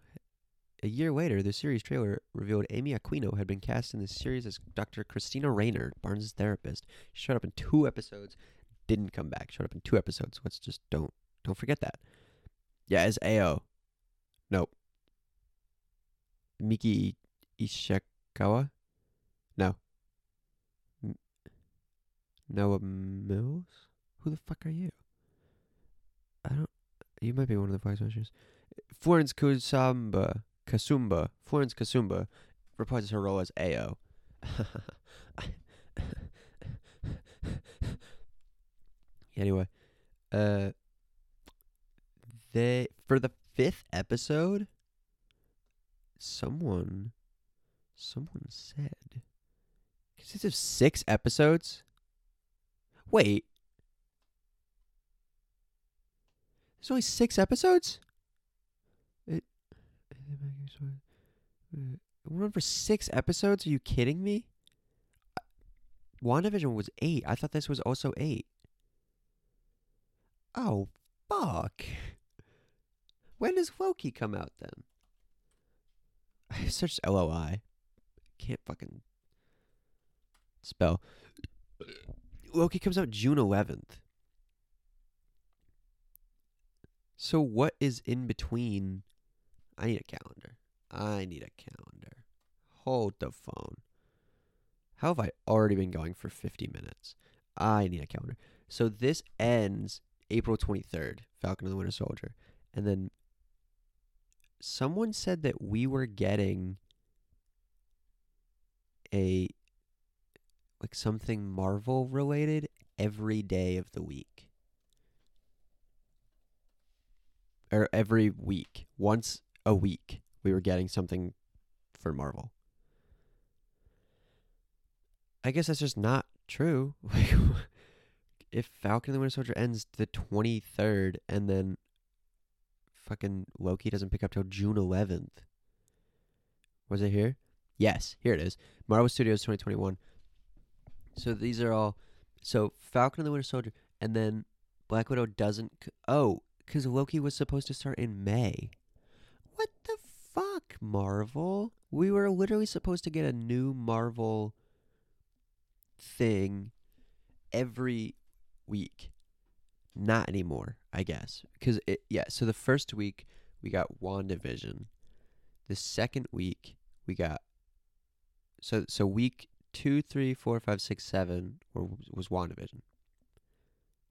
A year later, the series trailer revealed Amy Aquino had been cast in the series as Dr. Christina Raynor, Barnes' therapist. She showed up in two episodes, didn't come back. Showed up in two episodes. Let's just don't don't forget that. Yeah, as Ao. Nope. Miki Ishikawa? No. Noah Mills? Who the fuck are you? I don't. You might be one of the Flag Smashers. Florence Kusamba, Kasumba, Florence Kasumba reprises her role as Ao. anyway, uh, they for the fifth episode, someone, someone said, because consists of six episodes. Wait, There's only six episodes. It, we're on for six episodes. Are you kidding me? Uh, WandaVision was eight. I thought this was also eight. Oh fuck! When does Loki come out then? I searched LOI. Can't fucking spell. Loki comes out June 11th. So what is in between? I need a calendar. I need a calendar. Hold the phone. How have I already been going for 50 minutes? I need a calendar. So this ends April 23rd, Falcon and the Winter Soldier. And then someone said that we were getting a like something Marvel related every day of the week. Or every week. Once a week we were getting something for Marvel. I guess that's just not true. If Falcon and the Winter Soldier ends the 23rd and then fucking Loki doesn't pick up till June 11th. Was it here? Yes, here it is. Marvel Studios 2021. So these are all so Falcon and the Winter Soldier and then Black Widow doesn't Oh, cuz Loki was supposed to start in May. What the fuck, Marvel? We were literally supposed to get a new Marvel thing every week. Not anymore, I guess. Because it yeah, so the first week we got WandaVision. The second week we got so so week two, three, four, five, six, seven or was WandaVision.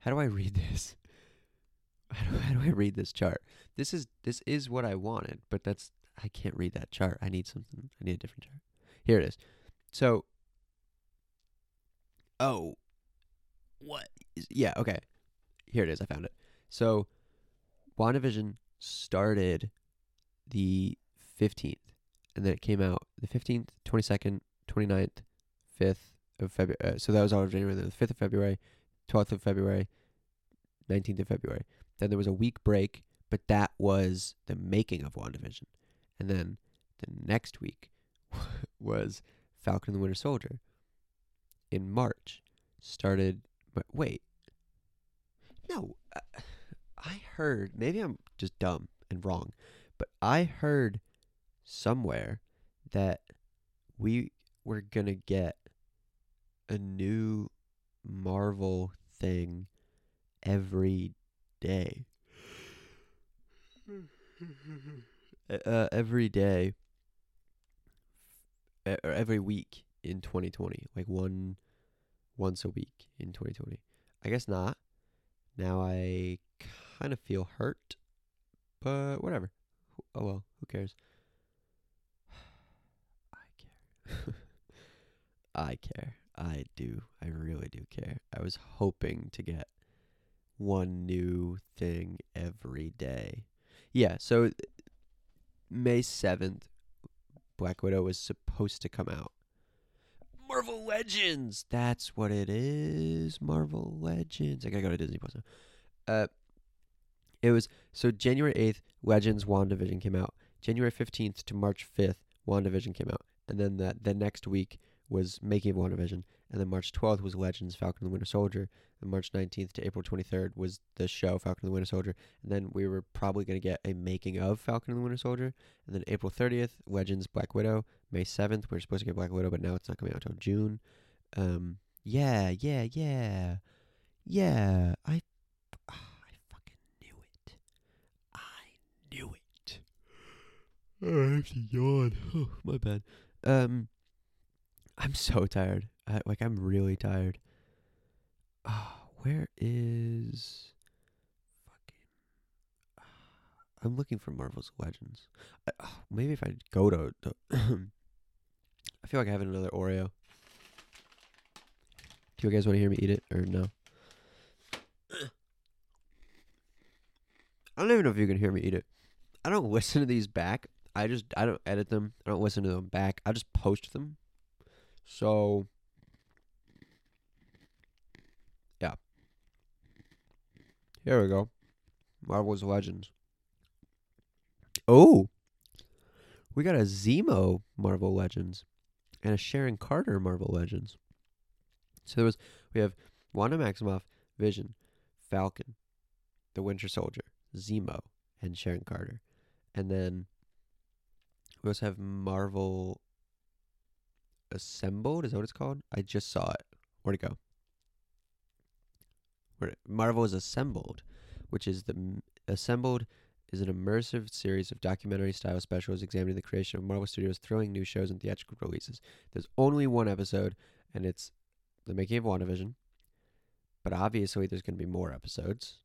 How do I read this? How do, how do I read this chart? This is this is what I wanted, but that's I can't read that chart. I need something. I need a different chart. Here it is. So Oh. What? Is, yeah, okay. Here it is. I found it. So WandaVision started the 15th and then it came out the 15th, 22nd, 29th, 5th of February. Uh, so that was all of January. Then the 5th of February, 12th of February, 19th of February. Then there was a week break, but that was the making of WandaVision. And then the next week was Falcon and the Winter Soldier in March. Started, but wait. No, uh, I heard, maybe I'm just dumb and wrong, but I heard somewhere that we were to get a new Marvel thing every day. uh, every day. Or every week in 2020 like one once a week in 2020 i guess not. Now i kind of feel hurt but whatever. Oh well who cares? I care. I care i do i really do care i was hoping to get one new thing every day yeah so may 7th black widow was supposed to come out Marvel Legends. That's what it is. Marvel Legends. I gotta go to Disney Plus now. Uh, it was so January eighth, Legends WandaVision came out. January fifteenth to March fifth, WandaVision came out, and then that the next week was Making of WandaVision, and then March twelfth was Legends Falcon and the Winter Soldier, and March nineteenth to April twenty third was the show Falcon and the Winter Soldier, and then we were probably gonna get a making of Falcon and the Winter Soldier, and then April thirtieth, Legends Black Widow, May 7th. We are supposed to get Black Widow, but now it's not coming out until June. Um, yeah, yeah, yeah. Yeah, I, I fucking knew it. I knew it. I have to yawn. Oh, my bad. Um, I'm so tired. I, like, I'm really tired. Ah, where is fucking? I'm looking for Marvel's Legends. I, oh, maybe if I go to, to I feel like I have another Oreo. Do you guys want to hear me eat it or no? I don't even know if you can hear me eat it. I don't listen to these back. I just I don't edit them. I don't listen to them back. I just post them. So yeah. Here we go. Marvel's Legends. Oh. We got a Zemo Marvel Legends and a Sharon Carter Marvel Legends. So there was we have Wanda Maximoff, Vision, Falcon, the Winter Soldier, Zemo, and Sharon Carter. And then We also have Marvel Assembled. Is that what it's called? I just saw it. Where'd it go? Where Marvel is Assembled, which is the Assembled is an immersive series of documentary style specials examining the creation of Marvel Studios' thrilling new shows and theatrical releases. There's only one episode, and it's the making of WandaVision. But obviously, there's going to be more episodes.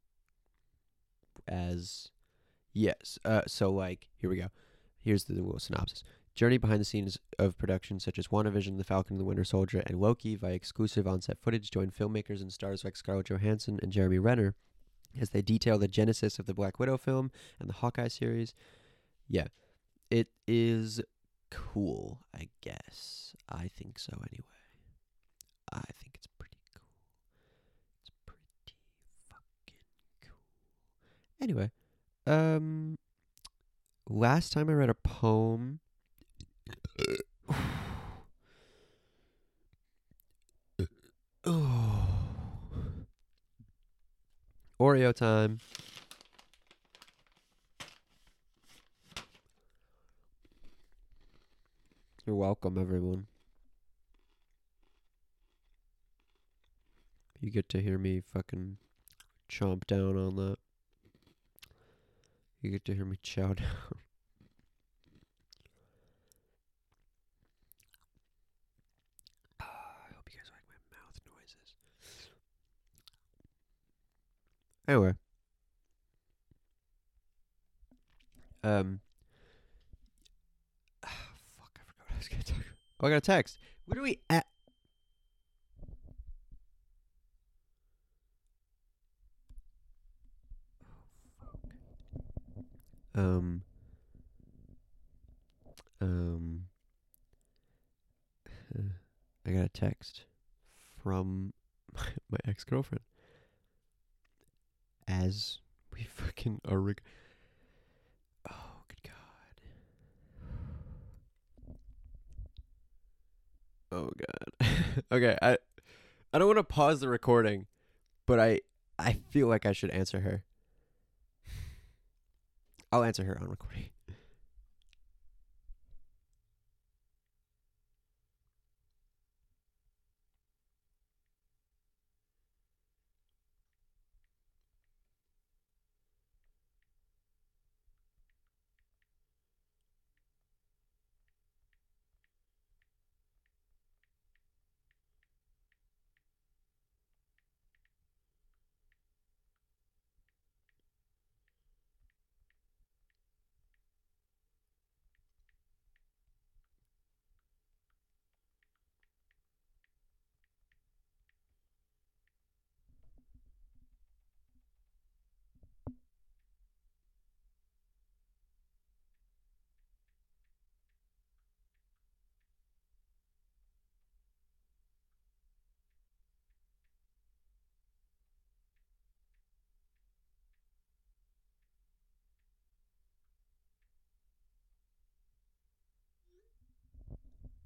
As yes, uh, so like here we go. Here's the little synopsis. Journey behind the scenes of productions such as WandaVision, The Falcon and the Winter Soldier, and Loki via exclusive on-set footage join filmmakers and stars like Scarlett Johansson and Jeremy Renner as they detail the genesis of the Black Widow film and the Hawkeye series. Yeah, it is cool, I guess. I think so anyway. I think it's pretty cool. It's pretty fucking cool. Anyway, um last time I read a poem oh. Oreo time. You're welcome, everyone. You get to hear me fucking chomp down on that. You get to hear me chow down. I hope you guys like my mouth noises. Anyway. Um. fuck, I forgot what I was gonna talk about. Oh, I got a text. What are we at? Um. Um. I got a text from my, my ex girlfriend. As we fucking are. Rec- oh, good God. Oh God. okay, I I don't want to pause the recording, but I I feel like I should answer her. I'll answer her on recording.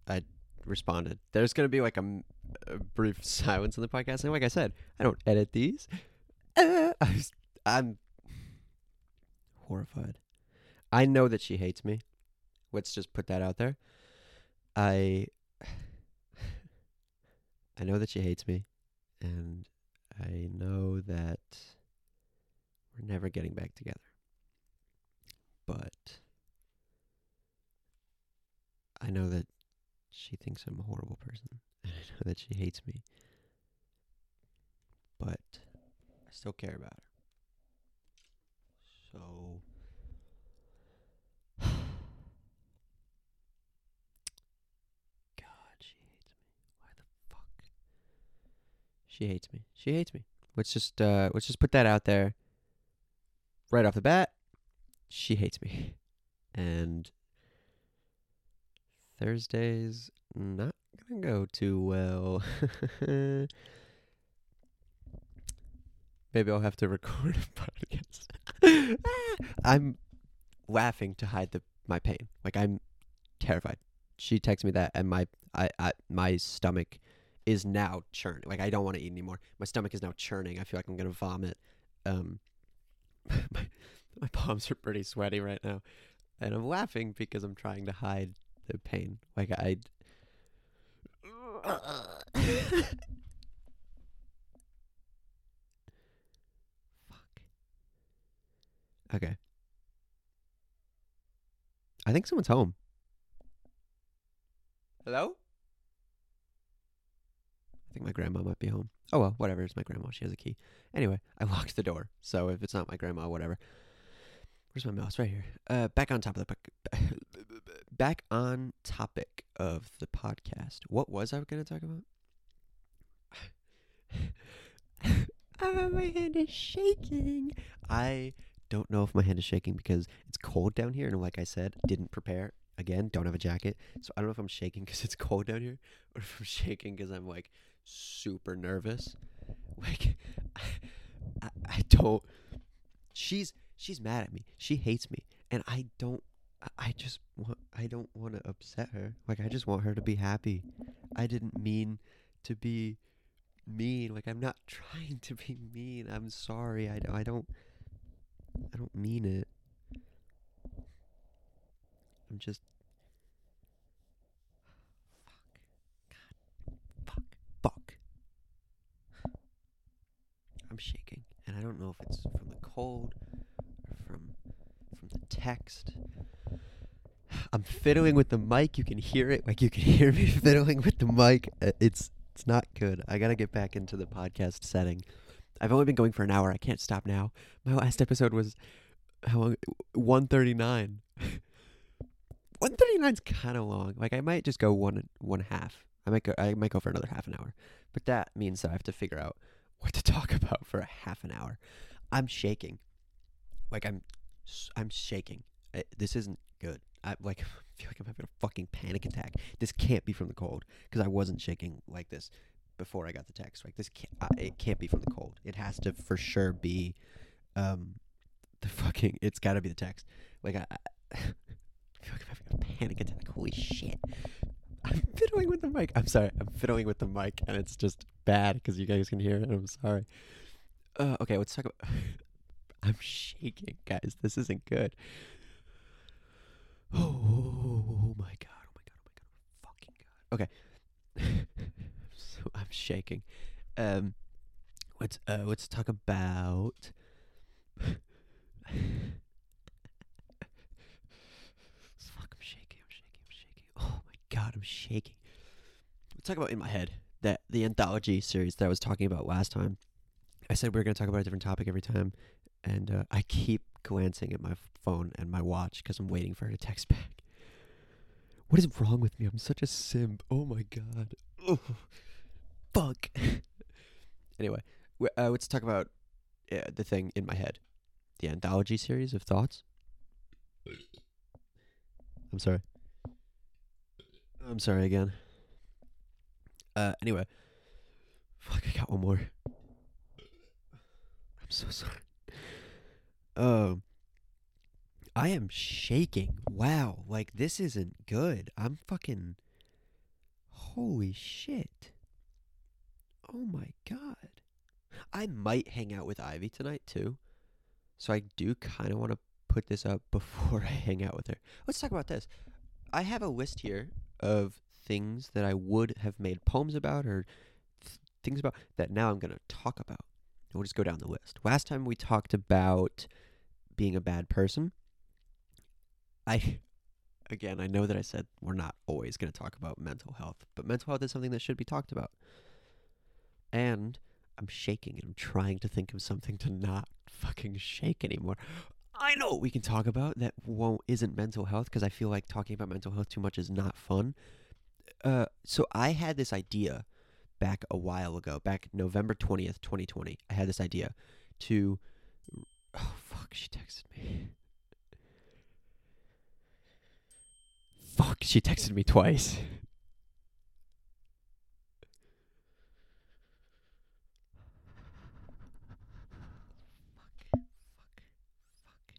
I responded. There's gonna be like a brief silence in the podcast, and like I said, I don't edit these. Uh, I'm horrified. I know that she hates me. Let's just put that out there. I I know that she hates me, and I know that we're never getting back together. But I know that she thinks I'm a horrible person, and I know that she hates me. But I still care about her. So God, she hates me. Why the fuck? She hates me. She hates me. Let's just uh let's just put that out there. Right off the bat, she hates me. And Thursday's not gonna go too well. Maybe I'll have to record a podcast. I'm laughing to hide the my pain. Like I'm terrified. She texted me that, and my I, I my stomach is now churning. Like I don't want to eat anymore. My stomach is now churning. I feel like I'm gonna vomit. Um, my my palms are pretty sweaty right now. and I'm laughing because I'm trying to hide the pain. Like I. Fuck. Okay. I think someone's home. Hello? I think my grandma might be home. Oh well, whatever. It's my grandma. She has a key. Anyway, I locked the door. So if it's not my grandma, whatever. Where's my mouse? Right here. Uh, back on top of the back on topic of the podcast. What was I going to talk about? Ah, my hand is shaking. I don't know if my hand is shaking because it's cold down here, and like I said, didn't prepare. Again, don't have a jacket, so I don't know if I'm shaking because it's cold down here, or if I'm shaking because I'm like super nervous. Like, I, I don't. She's she's mad at me. She hates me, and I don't. I- just want. I don't want to upset her. Like, I just want her to be happy. I didn't mean to be mean. Like, I'm not trying to be mean. I'm sorry. I, I don't. I don't mean it. I'm just. Fuck. God. Fuck. Fuck. I'm shaking, and I don't know if it's from the cold from the text. I'm fiddling with the mic. You can hear it. Like you can hear me fiddling with the mic. Uh, It's it's not good. I gotta get back into the podcast setting. I've only been going for an hour. I can't stop now. My last episode was how long? One thirty nine. One thirty kind of long. Like I might just go one one half. I might go. I might go for another half an hour. But that means that I have to figure out what to talk about for a half an hour. I'm shaking. Like I'm, I'm shaking. I, this isn't good. I like feel like I'm having a fucking panic attack. This can't be from the cold because I wasn't shaking like this before I got the text. Like this, can't, uh, it can't be from the cold. It has to for sure be, um, the fucking. It's got to be the text. Like I, I feel like I'm having a panic attack. Holy shit. I'm fiddling with the mic. I'm sorry. I'm fiddling with the mic, and it's just bad because you guys can hear it. I'm sorry. Uh, okay, let's talk about. I'm shaking, guys. This isn't good. Oh, my god! Oh my god! Oh my god! Fucking god! Okay. so I'm shaking. Um, let's uh let's talk about. Fuck! I'm shaking. I'm shaking. I'm shaking. Oh my god! I'm shaking. Let's talk about in my head that the anthology series that I was talking about last time. I said we were going to talk about a different topic every time, and uh, I keep glancing at my phone and my watch because I'm waiting for her to text back. What is wrong with me? I'm such a simp. Oh my god. Oh, fuck. anyway, uh, let's talk about uh, the thing in my head, the anthology series of thoughts. I'm sorry. I'm sorry again. Uh, anyway. Fuck, I got one more. I'm so sorry. Um, I am shaking. Wow, like this isn't good. I'm fucking. Holy shit. Oh my god. I might hang out with Ivy tonight too. So I do kind of want to put this up before I hang out with her. Let's talk about this. I have a list here of things that I would have made poems about or th- things about that now I'm going to talk about. We'll just go down the list. Last time we talked about being a bad person. I, again, I know that I said we're not always going to talk about mental health, but mental health is something that should be talked about. And I'm shaking and I'm trying to think of something to not fucking shake anymore. I know we can talk about that won't isn't mental health because I feel like talking about mental health too much is not fun. Uh, so I had this idea back a while ago, back November twentieth, twenty twenty. I had this idea to. Oh fuck! She texted me. Fuck! She texted me twice. fuck! Fuck! Fuck!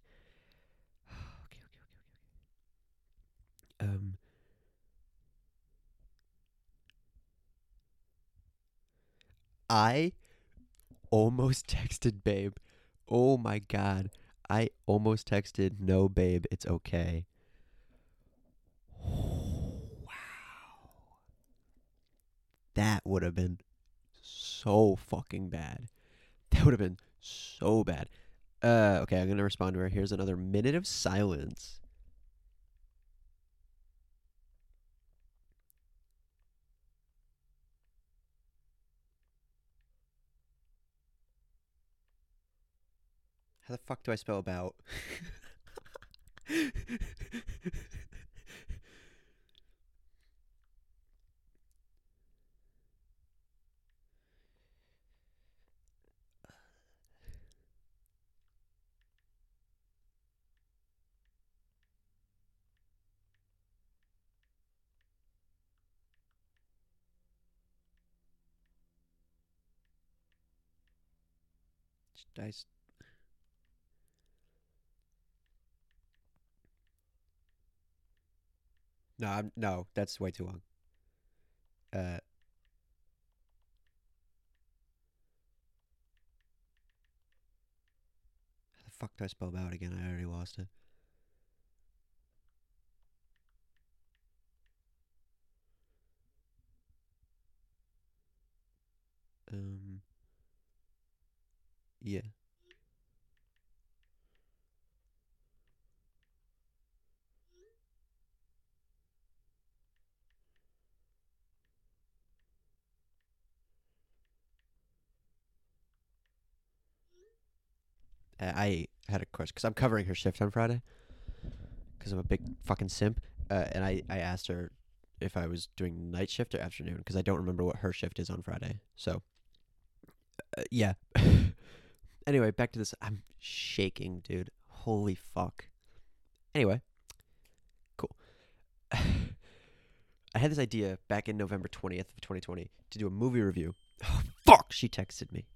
okay, okay, okay, okay. Um. I almost texted babe. Oh my god. I almost texted, no, babe, it's okay. Wow. That would have been so fucking bad. That would have been so bad. Uh, okay, I'm going to respond to her. Here's another minute of silence. How the fuck do I spell about? I No, I'm, no, that's way too long. Uh, how the fuck do I spell about again? I already lost it. Um. Yeah. I had a question because I'm covering her shift on Friday because I'm a big fucking simp. Uh, and I, I asked her if I was doing night shift or afternoon because I don't remember what her shift is on Friday. So, uh, yeah. anyway, back to this. I'm shaking, dude. Holy fuck. Anyway, cool. I had this idea back in November 20th of 2020 to do a movie review. Oh, fuck, she texted me.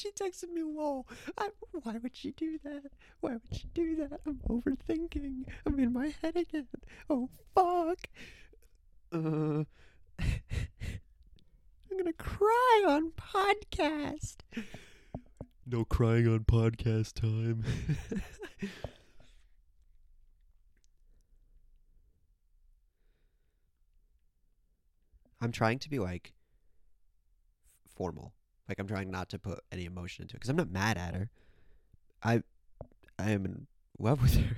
She texted me, "Whoa! I, why would she do that? Why would she do that? I'm overthinking. I'm in my head again. Oh fuck! Uh, I'm gonna cry on podcast. No crying on podcast time. I'm trying to be like formal. Like I'm trying not to put any emotion into it because I'm not mad at her. I I am in love with her.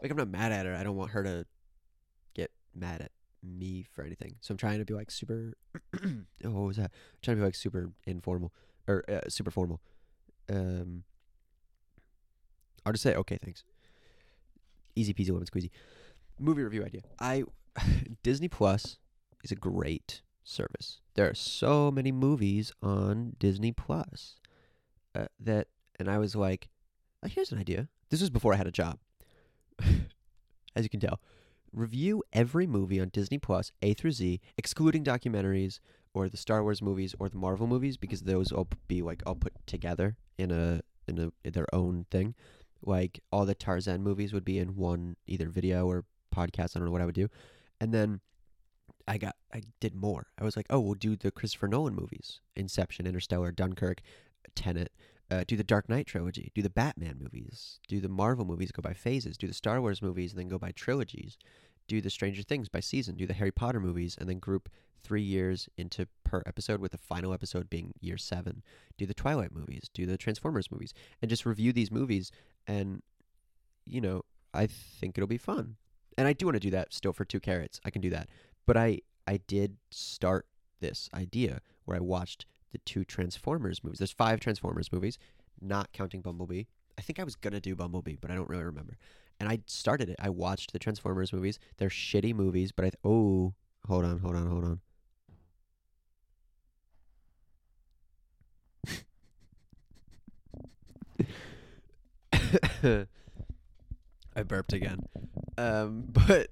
like I'm not mad at her. I don't want her to get mad at me for anything. So I'm trying to be like super. oh, what was that? I'm trying to be like super informal or uh, super formal. Um, I'll just say okay, thanks. Easy peasy lemon squeezy. Movie review idea. I Disney Plus is a great service. There are so many movies on Disney Plus uh, that, and I was like, "Uh, here's an idea. This was before I had a job, as you can tell. Review every movie on Disney Plus, A through Z, excluding documentaries or the Star Wars movies or the Marvel movies, because those will be like all put together in a in a in their own thing. Like all the Tarzan movies would be in one either video or podcast. I don't know what I would do, and then I got I did more. I was like, oh, we'll do the Christopher Nolan movies: Inception, Interstellar, Dunkirk, Tenet. Uh, do the Dark Knight trilogy. Do the Batman movies. Do the Marvel movies. Go by phases. Do the Star Wars movies and then go by trilogies. Do the Stranger Things by season. Do the Harry Potter movies and then group three years into per episode, with the final episode being year seven. Do the Twilight movies. Do the Transformers movies, and just review these movies. And you know, I think it'll be fun. And I do want to do that still for two carrots. I can do that. But I I did start this idea where I watched the two Transformers movies. There's five Transformers movies, not counting Bumblebee. I think I was gonna do Bumblebee, but I don't really remember. And I started it. I watched the Transformers movies. They're shitty movies, but I th- oh, hold on, hold on, hold on. I burped again. Um, but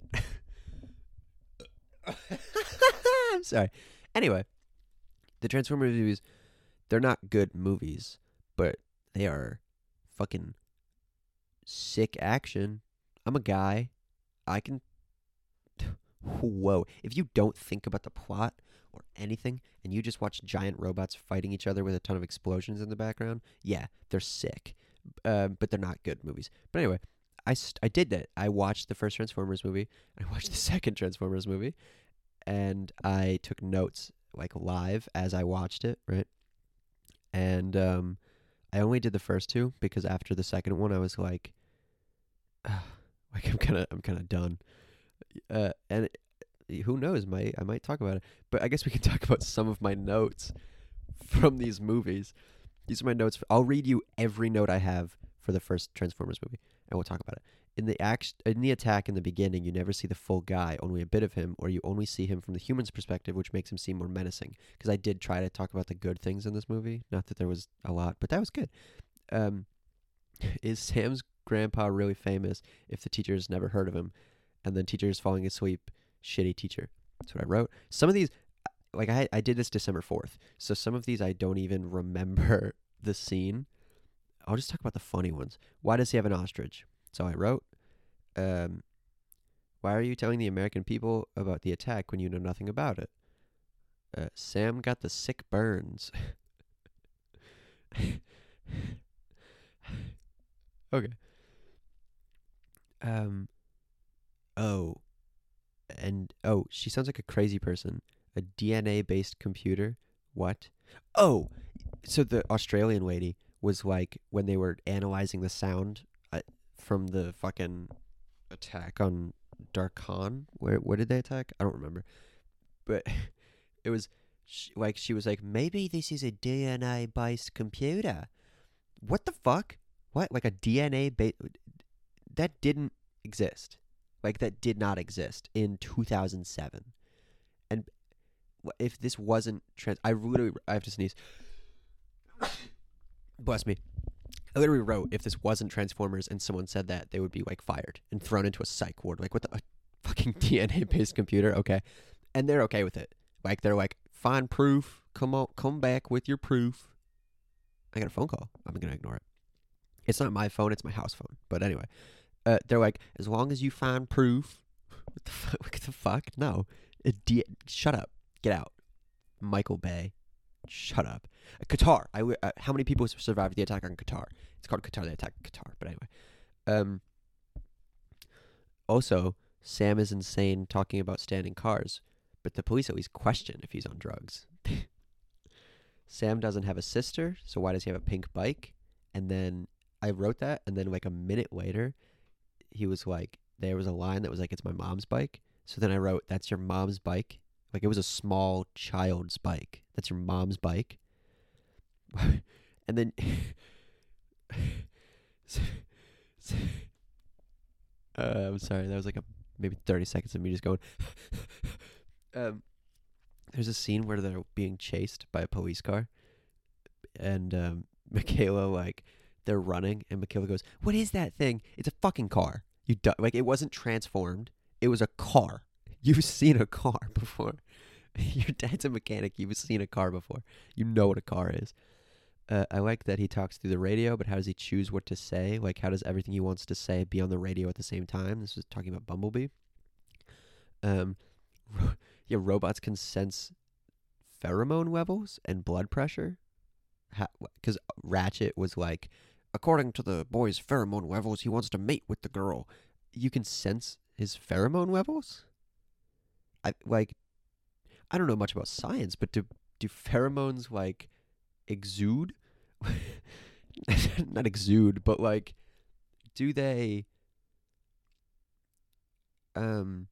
I'm sorry. Anyway, the Transformers movies, they're not good movies, but they are fucking sick action. I'm a guy. I can. Whoa. If you don't think about the plot or anything and you just watch giant robots fighting each other with a ton of explosions in the background, yeah, they're sick. uh, but they're not good movies. But anyway, I st- I did that. I watched the first Transformers movie. I watched the second Transformers movie, and I took notes like live as I watched it. Right, and um, I only did the first two because after the second one, I was like, like I'm kind of I'm kind of done. Uh, and it- who knows? Might I might talk about it, but I guess we can talk about some of my notes from these movies. These are my notes. I'll read you every note I have for the first Transformers movie, and we'll talk about it. In the act, in the attack in the beginning, you never see the full guy, only a bit of him, or you only see him from the human's perspective, which makes him seem more menacing. Because I did try to talk about the good things in this movie, not that there was a lot, but that was good. Um, is Sam's grandpa really famous if the teacher's never heard of him, and then teacher's falling asleep? Shitty teacher. That's what I wrote. Some of these, like I I did this December fourth, so some of these I don't even remember the scene. I'll just talk about the funny ones. Why does he have an ostrich? So I wrote, um, why are you telling the American people about the attack when you know nothing about it? Uh, Sam got the sick burns. okay. Um. Oh. And oh, she sounds like a crazy person. A DNA based computer. What? Oh, so the Australian lady was like when they were analyzing the sound uh, from the fucking attack on Darkhan. Where where did they attack? I don't remember. But it was sh- like she was like maybe this is a DNA based computer. What the fuck? What like a DNA based that didn't exist. Like that did not exist in 2007. And if this wasn't trans I literally I have to sneeze. Bless me. I literally wrote if this wasn't Transformers and someone said that, they would be like fired and thrown into a psych ward. Like, what the a fucking DNA based computer? Okay. And they're okay with it. Like, they're like, find proof. Come on, come back with your proof. I got a phone call. I'm going to ignore it. It's not my phone, it's my house phone. But anyway, uh, they're like, as long as you find proof. What the fuck? What the fuck? No. Shut up. Get out. Michael Bay. Shut up. Qatar. I uh, how many people survived the attack on Qatar? It's called Qatar. They attacked Qatar. But anyway, um. Also, Sam is insane talking about standing cars, but the police always question if he's on drugs. Sam doesn't have a sister, so why does he have a pink bike? And then I wrote that, and then like a minute later, he was like, there was a line that was like, "It's my mom's bike." So then I wrote, "That's your mom's bike." Like it was a small child's bike. That's your mom's bike. and then uh, I'm sorry, that was like a maybe 30 seconds of me just going um there's a scene where they're being chased by a police car and um Mikaela like they're running and Mikaela goes, "What is that thing? It's a fucking car." You like it wasn't transformed. It was a car. You've seen a car before. Your dad's a mechanic. You've seen a car before. You know what a car is. Uh, I like that he talks through the radio, but how does he choose what to say? Like, how does everything he wants to say be on the radio at the same time? This was talking about Bumblebee. Um, ro- yeah, robots can sense pheromone levels and blood pressure. Because Ratchet was like, according to the boy's pheromone levels, he wants to mate with the girl. You can sense his pheromone levels. I like. I don't know much about science, but do do pheromones like exude? Not exude, but like, do they? Um.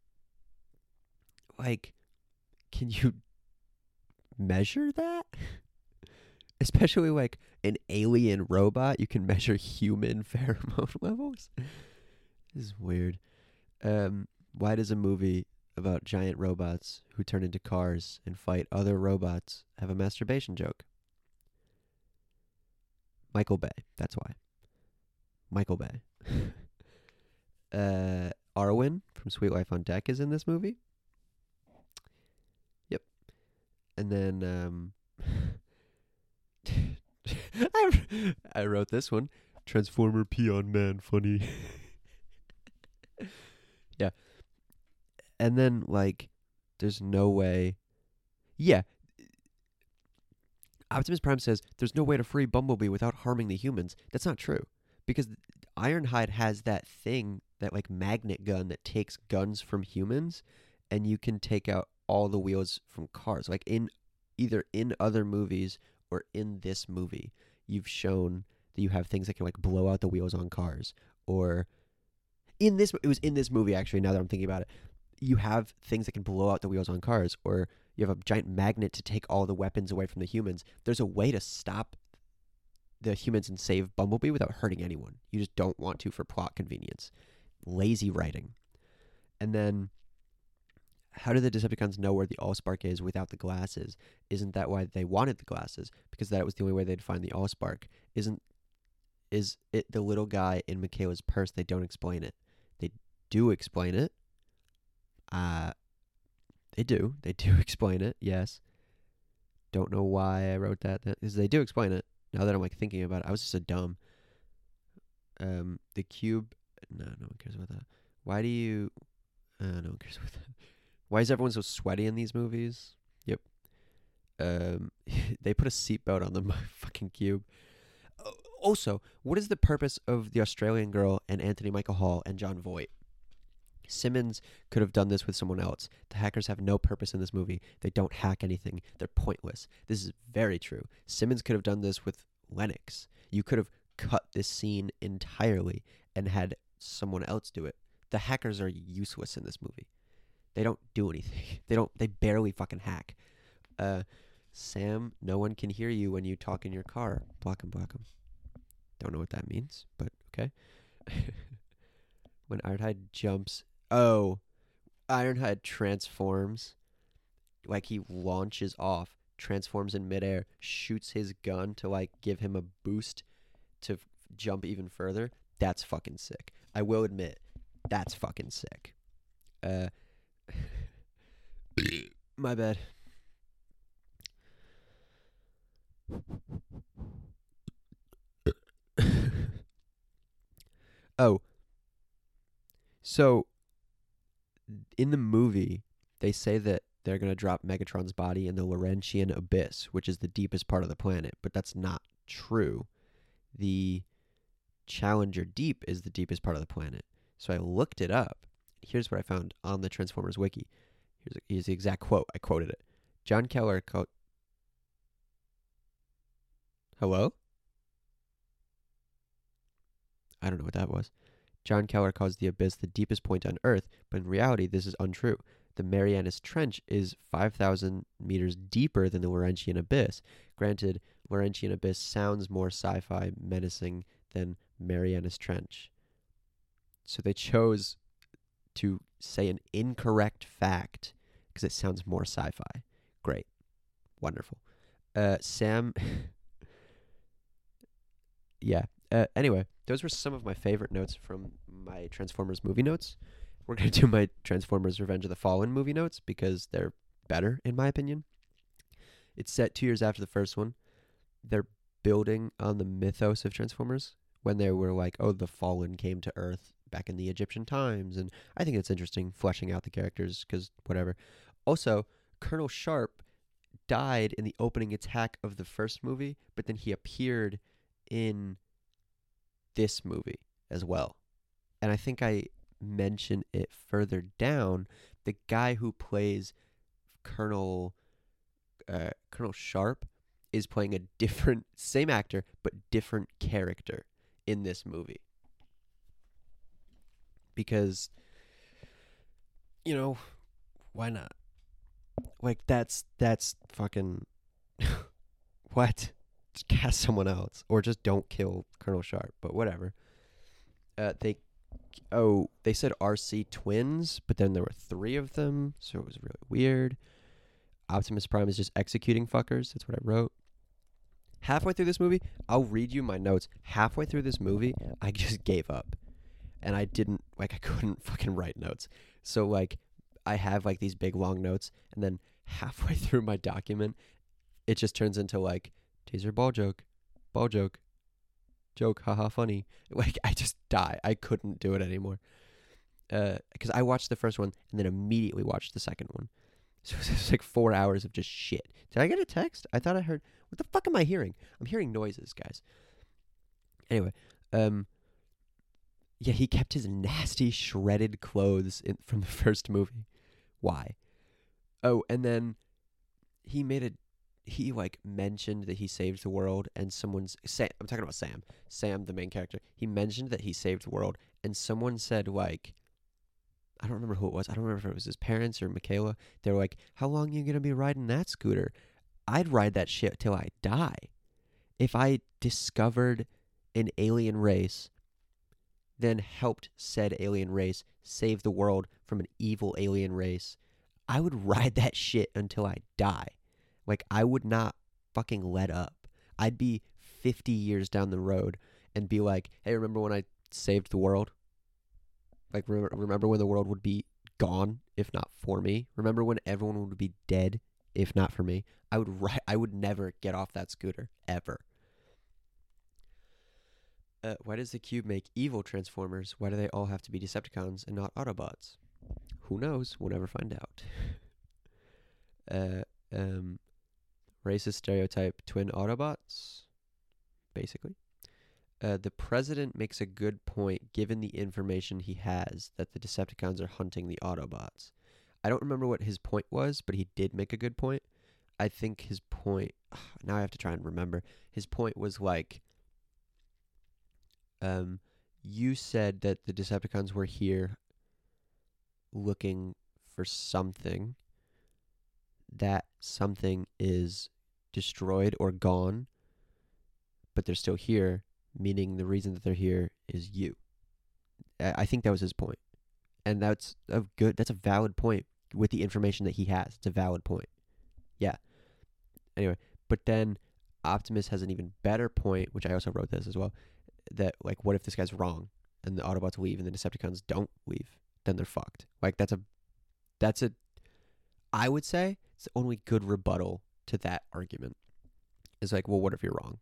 Like, can you measure that? Especially like an alien robot, you can measure human pheromone levels. This is weird. Um, why does a movie about giant robots who turn into cars and fight other robots have a masturbation joke? Michael Bay. That's why. Michael Bay. uh, Arwin from Suite Life on Deck is in this movie. Yep. And then um, I I wrote this one. Transformer Peon Man funny. And then like there's no way Yeah. Optimus Prime says there's no way to free Bumblebee without harming the humans. That's not true. because Ironhide has that thing, that like magnet gun that takes guns from humans, and you can take out all the wheels from cars. Like in either in other movies or in this movie, you've shown that you have things that can like blow out the wheels on cars, or in this it was in this movie actually. Now that I'm thinking about it, you have things that can blow out the wheels on cars, or you have a giant magnet to take all the weapons away from the humans. There's a way to stop the humans and save Bumblebee without hurting anyone. You just don't want to for plot convenience. Lazy writing. And then how do the Decepticons know where the Allspark is without the glasses? Isn't that why they wanted the glasses? Because that was the only way they'd find the Allspark. Isn't is it the little guy in Mikaela's purse? They don't explain it. They do explain it. Uh they do. They do explain it. Yes. Don't know why I wrote that. Because they do explain it. Now that I'm like thinking about it, I was just a dumb. Um, the cube. No, no one cares about that. Why do you? Uh, no one cares about that. Why is everyone so sweaty in these movies? Yep. Um, they put a seatbelt on the fucking cube. Uh, Also, what is the purpose of the Australian girl and Anthony Michael Hall and Jon Voight? Simmons could have done this with someone else. The hackers have no purpose in this movie. They don't hack anything. They're pointless. This is very true. Simmons could have done this with Lennox. You could have cut this scene entirely and had someone else do it. The hackers are useless in this movie. They don't do anything. They don't they barely fucking hack. Uh Sam, no one can hear you when you talk in your car. Block 'em, block 'em. Don't know what that means, but okay. when Ironhide jumps Oh, Ironhide transforms. Like he launches off, transforms in midair, shoots his gun to like give him a boost to f- jump even further. That's fucking sick. I will admit, that's fucking sick. Uh, my bad. oh, so in the movie, they say that they're going to drop Megatron's body in the Laurentian Abyss, which is the deepest part of the planet, but that's not true. The Challenger Deep is the deepest part of the planet. So I looked it up. Here's what I found on the Transformers wiki. Here's, here's the exact quote. I quoted it. John Keller co- Hello? I don't know what that was. John Keller calls the abyss the deepest point on Earth, but in reality, this is untrue. The Marianas Trench is 5,000 meters deeper than the Laurentian Abyss. Granted, Laurentian Abyss sounds more sci fi menacing than Marianas Trench. So they chose to say an incorrect fact because it sounds more sci fi. Great. Wonderful. Uh, Sam. yeah. Uh, anyway, those were some of my favorite notes from my Transformers movie notes. We're going to do my Transformers Revenge of the Fallen movie notes because they're better, in my opinion. It's set two years after the first one. They're building on the mythos of Transformers when they were like, oh, the Fallen came to Earth back in the Egyptian times. And I think it's interesting fleshing out the characters because whatever. Also, Colonel Sharp died in the opening attack of the first movie, but then he appeared in this movie as well. And I think I mention it further down. The guy who plays Colonel uh, Colonel Sharp is playing a different, same actor, but different character in this movie. Because, you know, why not? Like that's that's fucking what? Cast someone else, or just don't kill Colonel Sharp. But whatever. Uh, they oh they said Arcee twins, but then there were three of them, so it was really weird. Optimus Prime is just executing fuckers. That's what I wrote. Halfway through this movie, I'll read you my notes. Halfway through this movie, I just gave up. And I didn't like I couldn't fucking write notes. So like I have like these big long notes and then halfway through my document, it just turns into like teaser ball joke, ball joke, joke, haha funny. Like I just die. I couldn't do it anymore. Uh, because I watched the first one and then immediately watched the second one. So it was like four hours of just shit. Did I get a text? I thought I heard. What the fuck am I hearing? I'm hearing noises, guys. Anyway, um, Yeah, he kept his nasty shredded clothes in, from the first movie. Why? Oh, and then he made a he like mentioned that he saved the world and someone's Sam, I'm talking about Sam. Sam the main character. He mentioned that he saved the world and someone said like I don't remember who it was. I don't remember if it was his parents or Mikaela. They were like, "How long are you going to be riding that scooter?" I'd ride that shit till I die. If I discovered an alien race then helped said alien race save the world from an evil alien race, I would ride that shit until I die. Like, I would not fucking let up. I'd be 50 years down the road and be like, hey, remember when I saved the world? Like, re- remember when the world would be gone if not for me? Remember when everyone would be dead if not for me? I would ri- I would never get off that scooter ever. Uh, why does the cube make evil Transformers? Why do they all have to be Decepticons and not Autobots? Who knows? We'll never find out. uh, um, racist stereotype twin Autobots, basically. Uh, the president makes a good point given the information he has that the Decepticons are hunting the Autobots. I don't remember what his point was, but he did make a good point. I think his point, now I have to try and remember. His point was like, um, you said that the Decepticons were here looking for something. That something is destroyed or gone, but they're still here, meaning the reason that they're here is you. I think that was his point. And that's a good that's a valid point with the information that he has. It's a valid point. Yeah. Anyway, but then Optimus has an even better point, which I also wrote this as well, that like what if this guy's wrong and the Autobots leave and the Decepticons don't leave? Then they're fucked. Like that's a that's a I would say it's the only good rebuttal to that argument. Is like, well, what if you're wrong?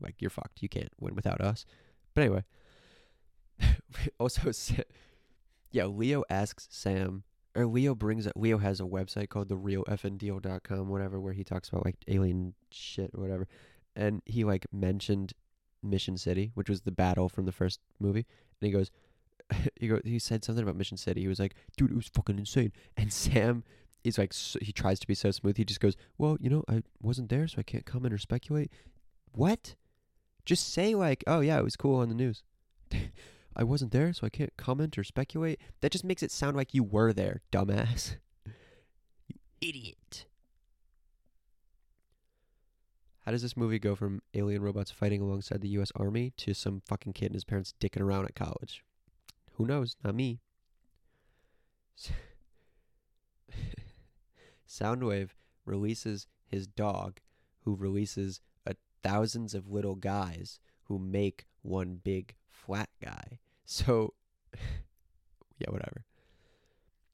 Like you're fucked. You can't win without us. But anyway, also, yeah, Leo asks Sam, or Leo brings up, Leo has a website called the realfndeal.com, whatever, where he talks about like alien shit or whatever. And he like mentioned Mission City, which was the battle from the first movie. And he goes, he go, he said something about Mission City. He was like, dude, it was fucking insane. And Sam is like, so, he tries to be so smooth. He just goes, well, you know, I wasn't there, so I can't comment or speculate. What? Just say like, oh yeah, it was cool on the news. I wasn't there, so I can't comment or speculate. That just makes it sound like you were there, dumbass. you idiot. How does this movie go from alien robots fighting alongside the U.S. Army to some fucking kid and his parents dicking around at college? Who knows? Not me. Soundwave releases his dog, who releases a thousands of little guys who make one big flat guy. So, yeah, whatever.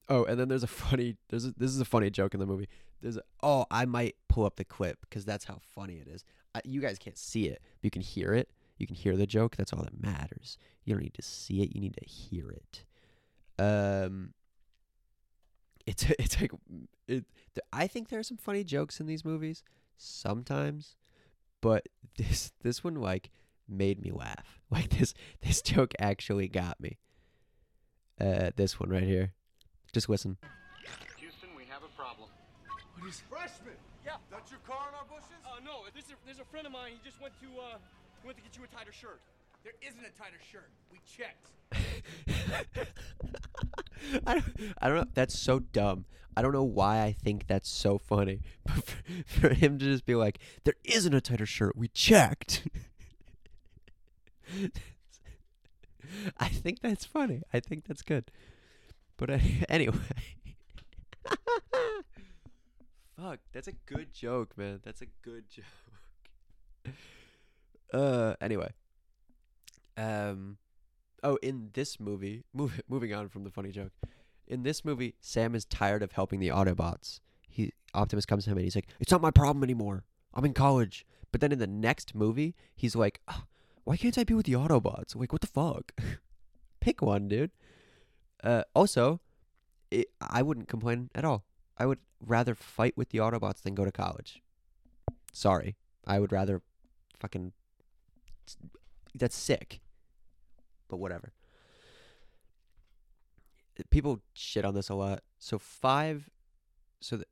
Oh, and then there's a funny. There's a, this is a funny joke in the movie. There's a, oh, I might pull up the clip because that's how funny it is. I, you guys can't see it, but you can hear it. You can hear the joke. That's all that matters. You don't need to see it. You need to hear it. Um, it's it's like it. th- I think there are some funny jokes in these movies sometimes, but this this one like made me laugh. Like this this joke actually got me. Uh, this one right here. Just listen. Houston, we have a problem. What is Freshman! Yeah. That's your car in our bushes? Uh, no, there's a, there's a friend of mine. He just went to, uh, went to get you a tighter shirt. There isn't a tighter shirt. We checked. I don't, I don't know. That's so dumb. I don't know why I think that's so funny. But for, for him to just be like, there isn't a tighter shirt. We checked. I think that's funny. I think that's good. But uh, anyway. Fuck, that's a good joke, man. That's a good joke. Uh, anyway. Um, oh, in this movie, move, moving on from the funny joke, in this movie, Sam is tired of helping the Autobots. He Optimus comes to him and he's like, "It's not my problem anymore. I'm in college." But then in the next movie, he's like, "Ah, "Why can't I be with the Autobots? Like, what the fuck? Pick one, dude." Uh, also, it, I wouldn't complain at all. I would rather fight with the Autobots than go to college. Sorry, I would rather fucking. That's sick. But whatever. people shit on this a lot. So five, so the,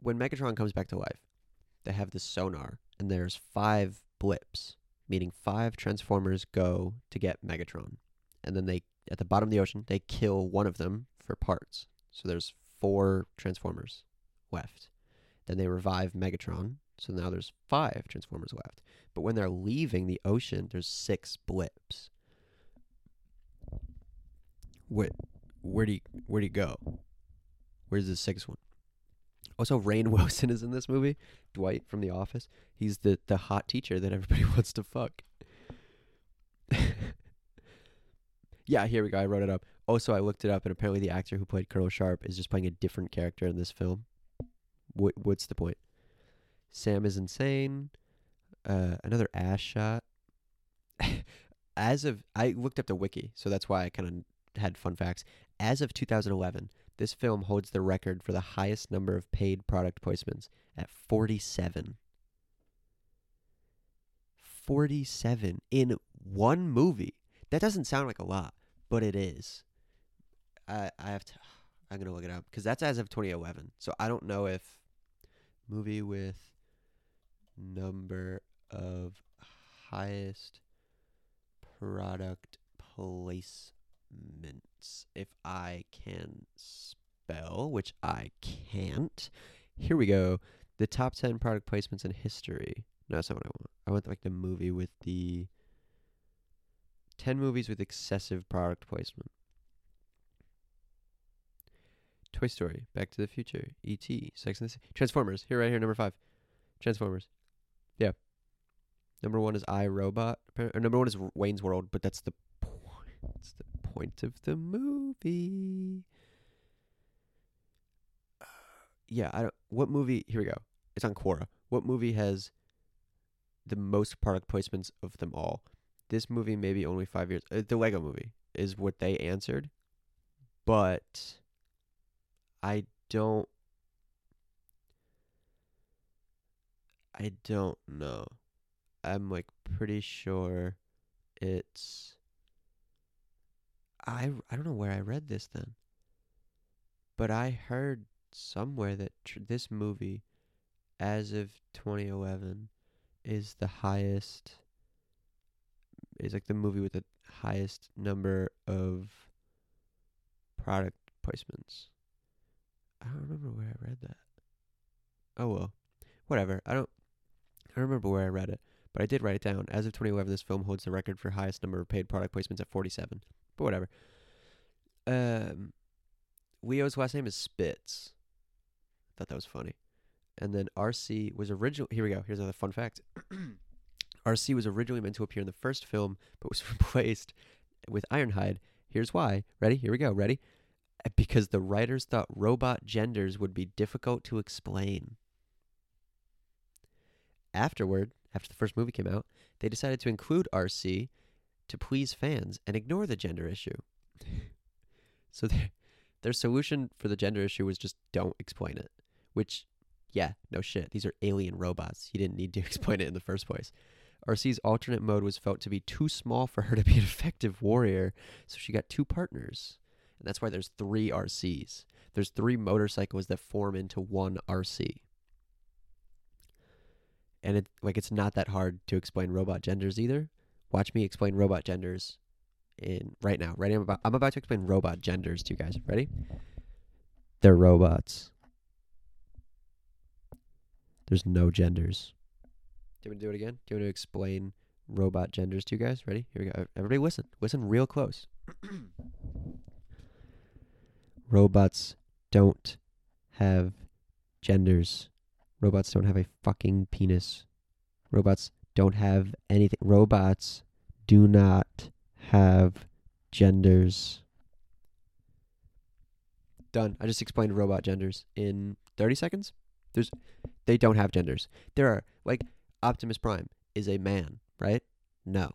when Megatron comes back to life, they have this sonar, and there's five blips, meaning five Transformers go to get Megatron, and then they at the bottom of the ocean they kill one of them for parts. So there's four Transformers left. Then they revive Megatron, so now there's five Transformers left. But when they're leaving the ocean, there's six blips. What? Where do you where do you go? Where's the sixth one? Also, Rainn Wilson is in this movie. Dwight from The Office. He's the the hot teacher that everybody wants to fuck. yeah, here we go. I wrote it up. Also, I looked it up, and apparently, the actor who played Colonel Sharp is just playing a different character in this film. What what's the point? Sam is insane. Uh, another ass shot. As of I looked up the wiki, so that's why I kind of had fun facts. As of 2011, this film holds the record for the highest number of paid product placements at 47. 47 in one movie. That doesn't sound like a lot, but it is. I I have to I'm going to look it up cuz that's as of 2011. So I don't know if movie with number of highest product placements if I can spell, which I can't. Here we go. The top 10 product placements in history. No, that's not what I want. I want like the movie with the 10 movies with excessive product placement. Toy Story, Back to the Future, E.T., Sex and the City, Transformers. Here, right here, number five. Transformers. Yeah. Number one is I Robot. Or number one is Wayne's World, but that's the point. That's the point of the movie. Uh, yeah, I don't. What movie? Here we go. It's on Quora. What movie has the most product placements of them all? This movie, maybe only five years. Uh, the Lego Movie is what they answered, but I don't. I don't know. I'm like pretty sure it's I I don't know where I read this then. But I heard somewhere that tr- this movie as of 2011 is the highest is like the movie with the highest number of product placements. I don't remember where I read that. Oh well. Whatever. I don't I don't remember where I read it, but I did write it down. As of 2011, this film holds the record for highest number of paid product placements at 47. But whatever. Um, Leo's last name is Spitz. Thought that was funny. And then Arcee was original. Here we go. Here's another fun fact. Arcee was originally meant to appear in the first film, but was replaced with Ironhide. Here's why. Ready? Here we go. Ready? Uh, Because the writers thought robot genders would be difficult to explain. Afterward, after the first movie came out, they decided to include Arcee to please fans and ignore the gender issue. so their, their solution for the gender issue was just don't explain it. Which, yeah, no shit. These are alien robots. You didn't need to explain it in the first place. Arcee's alternate mode was felt to be too small for her to be an effective warrior, so she got two partners. And that's why there's three Arcees. There's three motorcycles that form into one Arcee. And it like it's not that hard to explain robot genders either. Watch me explain robot genders in right now. Ready? I'm about I'm about to explain robot genders to you guys. Ready? They're robots. There's no genders. Do you want to do it again? Do you want to explain robot genders to you guys? Ready? Here we go. Everybody listen. Listen real close. Robots don't have genders. Robots don't have a fucking penis. Robots don't have anything. Robots do not have genders. Done. I just explained robot genders in 30 seconds. There's they don't have genders. There are like Optimus Prime is a man, right? No.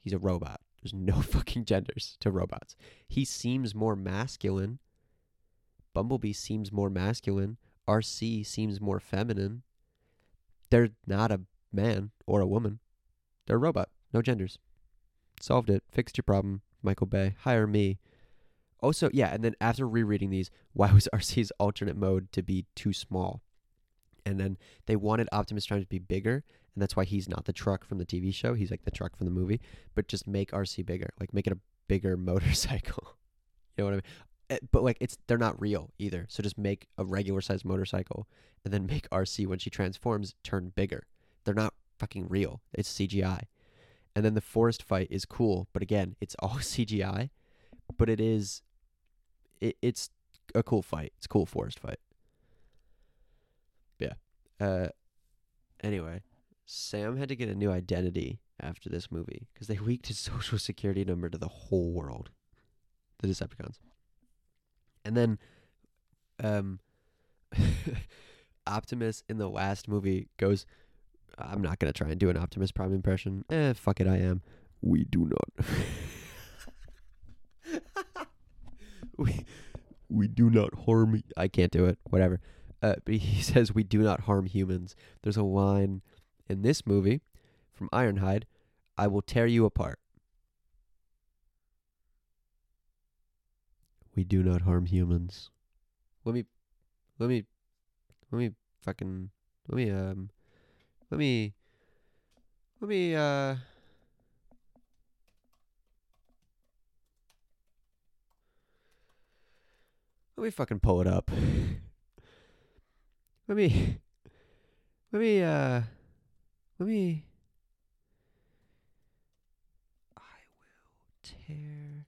He's a robot. There's no fucking genders to robots. He seems more masculine. Bumblebee seems more masculine. Arcee seems more feminine. They're not a man or a woman. They're a robot. No genders. Solved it. Fixed your problem. Michael Bay. Hire me. Also, yeah, and then after rereading these, why was Arcee's alternate mode to be too small? And then they wanted Optimus Prime to be bigger, and that's why he's not the truck from the TV show. He's like the truck from the movie, but just make Arcee bigger, like make it a bigger motorcycle. you know what I mean? Eh, But like it's they're not real either. So just make a regular sized motorcycle, and then make Arcee when she transforms turn bigger. They're not fucking real. It's CGI. And then the forest fight is cool, but again, it's all CGI, but it is it, it's a cool fight. It's a cool forest fight. Yeah. Uh anyway, Sam had to get a new identity after this movie because they leaked his social security number to the whole world. The Decepticons. And then um Optimus in the last movie goes I'm not gonna try and do an Optimus Prime impression. Eh, fuck it, I am. We do not. we we do not harm. I can't do it. Whatever. Uh, but he says we do not harm humans. There's a line in this movie from Ironhide. I will tear you apart. We do not harm humans. Let me, let me, let me fucking, let me um, let me, let me uh. Let me fucking pull it up. Let me let me uh let me I will tear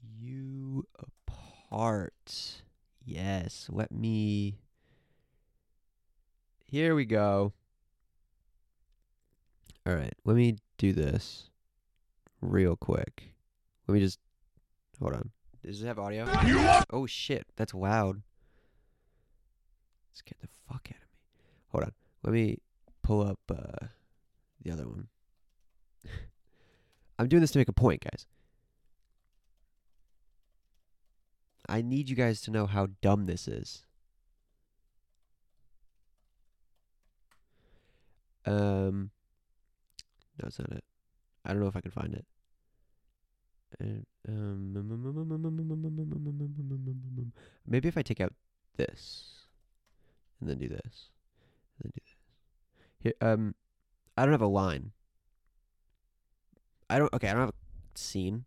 you apart. Yes, let me Here we go. All right, let me do this real quick. Let me just hold on. Does it have audio? Oh shit, that's loud. Let's get the fuck out of me. Hold on. Let me pull up uh, the other one. I'm doing this to make a point, guys. I need you guys to know how dumb this is. Um, it's not it. I don't know if I can find it. Uh, um, maybe if I take out this and then do this, and then do this. Here, um, I don't have a line. I don't. Okay, I don't have a scene,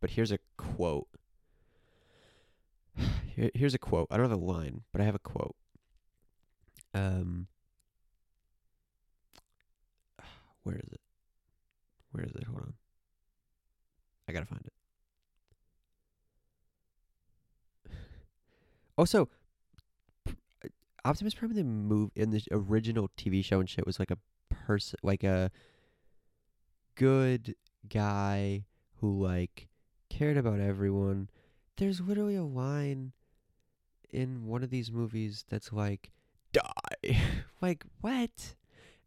but here's a quote. Here, here's a quote. I don't have a line, but I have a quote. Um, where is it? Where is it? Hold on. I gotta find it. Also, Optimus Prime in the move in the original TV show and shit was like a person, like a good guy who like cared about everyone. There's literally a line in one of these movies that's like die. like what?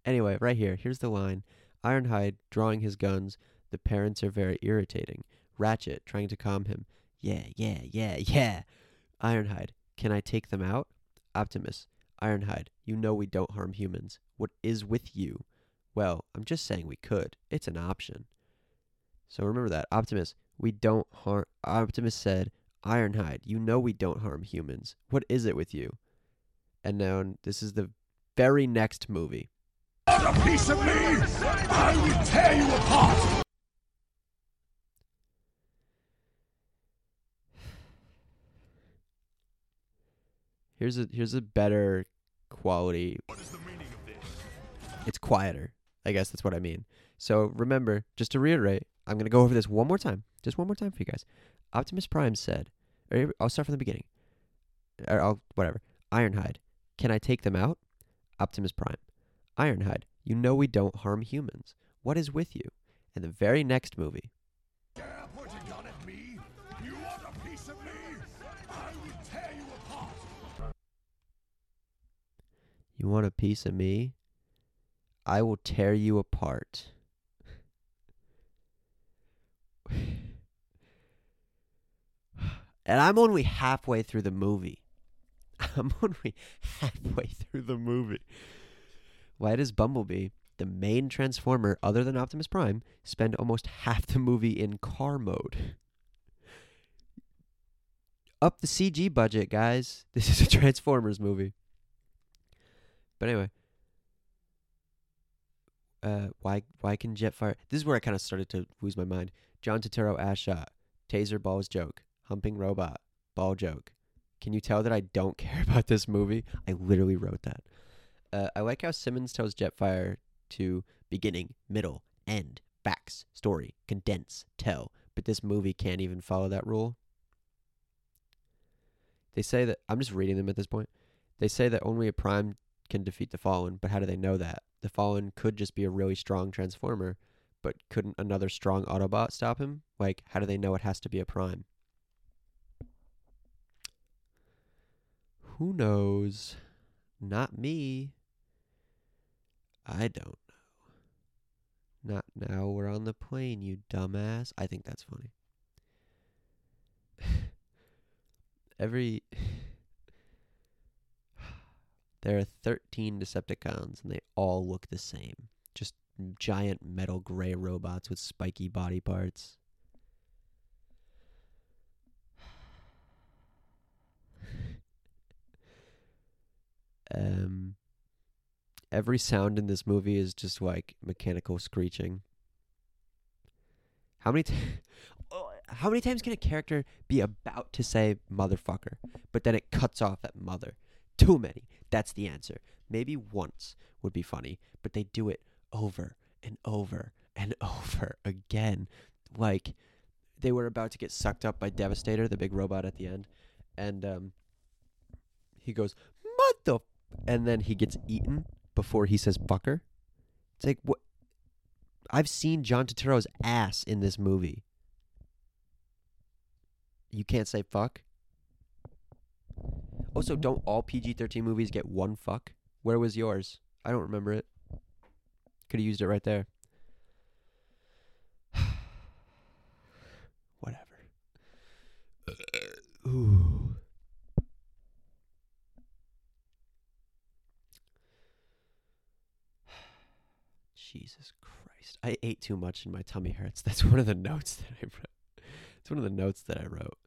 Anyway, right here. Here's the line. Ironhide drawing his guns. The parents are very irritating. Ratchet trying to calm him. Yeah, yeah, yeah, yeah. Ironhide, can I take them out? Optimus, Ironhide, you know we don't harm humans. What is with you? Well, I'm just saying we could. It's an option. So remember that. Optimus, we don't harm. Optimus said, Ironhide, you know we don't harm humans. What is it with you? And now this is the very next movie. A piece of me! I will tear you apart! Here's a here's a better quality. It's quieter. I guess that's what I mean. So remember, just to reiterate, I'm gonna go over this one more time, just one more time for you guys. Optimus Prime said, or I'll start from the beginning. Or I'll whatever. Ironhide, can I take them out? Optimus Prime, Ironhide, you know we don't harm humans. What is with you? In the very next movie, Dare point a gun at me? You want a piece of me? I will tear you apart! you want a piece of me? I will tear you apart. And I'm only halfway through the movie. I'm only halfway through the movie. Why does Bumblebee, the main Transformer other than Optimus Prime, spend almost half the movie in car mode? Up the CG budget, guys. This is a Transformers movie. But anyway, uh, why why can Jetfire? This is where I kind of started to lose my mind. John Turturro ass shot, taser balls joke, humping robot ball joke. Can you tell that I don't care about this movie? I literally wrote that. Uh, I like how Simmons tells Jetfire to beginning, middle, end, facts, story, condense, tell, but this movie can't even follow that rule. They say that I'm just reading them at this point. They say that only a prime can defeat the fallen, but how do they know that? The fallen could just be a really strong transformer, but couldn't another strong Autobot stop him? Like, how do they know it has to be a prime? Who knows? Not me. I don't know. Not now we're on the plane, you dumbass. I think that's funny. Every there are 13 Decepticons and they all look the same. Just giant metal gray robots with spiky body parts. um every sound in this movie is just like mechanical screeching. How many t- oh, how many times can a character be about to say motherfucker, but then it cuts off at mother? Too many. That's the answer. Maybe once would be funny, but they do it over and over and over again. Like they were about to get sucked up by Devastator, the big robot at the end, and um he goes, "Mother," and then he gets eaten before he says "fucker." It's like what? I've seen John Turturro's ass in this movie. You can't say fuck. Also, don't all PG thirteen movies get one fuck? Where was yours? I don't remember it. Could have used it right there. Whatever. Ooh. Jesus Christ. I ate too much and my tummy hurts. That's one of the notes that I wrote. It's one of the notes that I wrote.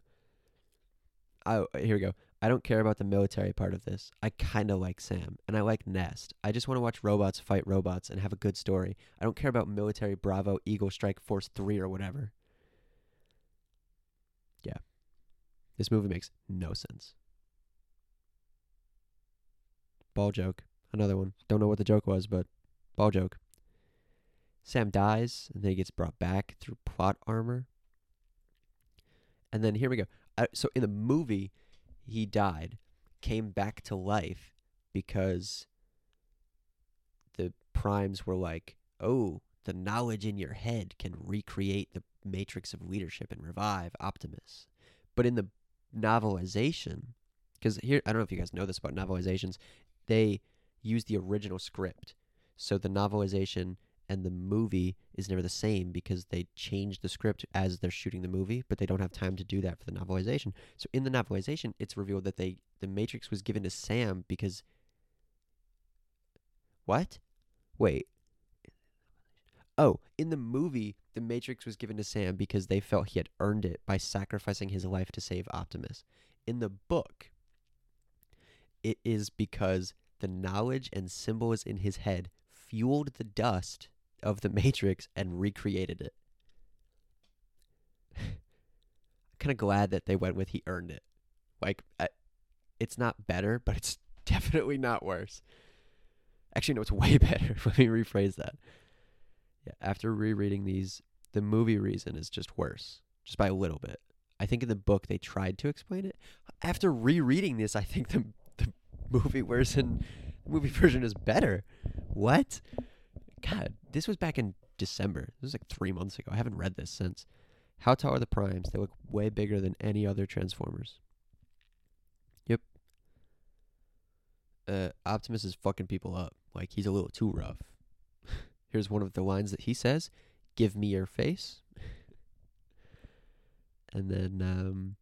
Oh, here we go. I don't care about the military part of this. I kind of like Sam, and I like Nest. I just want to watch robots fight robots and have a good story. I don't care about military Bravo, Eagle Strike Force 3 or whatever. Yeah. This movie makes no sense. Ball joke. Another one. Don't know what the joke was, but ball joke. Sam dies, and then he gets brought back through plot armor. And then here we go. Uh, so in the movie, he died, came back to life because the primes were like, "Oh, the knowledge in your head can recreate the matrix of leadership and revive Optimus." But in the novelization, because here I don't know if you guys know this about novelizations, they use the original script. So the novelization and the movie is never the same because they change the script as they're shooting the movie, but they don't have time to do that for the novelization. So in the novelization, it's revealed that they the Matrix was given to Sam because what? Wait. Oh, in the movie, the Matrix was given to Sam because they felt he had earned it by sacrificing his life to save Optimus. In the book, it is because the knowledge and symbols in his head fueled the dust of the Matrix and recreated it. kind of glad that they went with he earned it. Like, I, it's not better, but it's definitely not worse. Actually, no, it's way better. Let me rephrase that. Yeah, after rereading these, the movie reason is just worse, just by a little bit. I think in the book they tried to explain it. After rereading this, I think the the movie version, the movie version is better. What? God, this was back in December. This was like three months ago. I haven't read this since. How tall are the primes? They look way bigger than any other Transformers. Yep. Uh, Optimus is fucking people up. Like he's a little too rough. Here's one of the lines that he says: "Give me your face." and then um,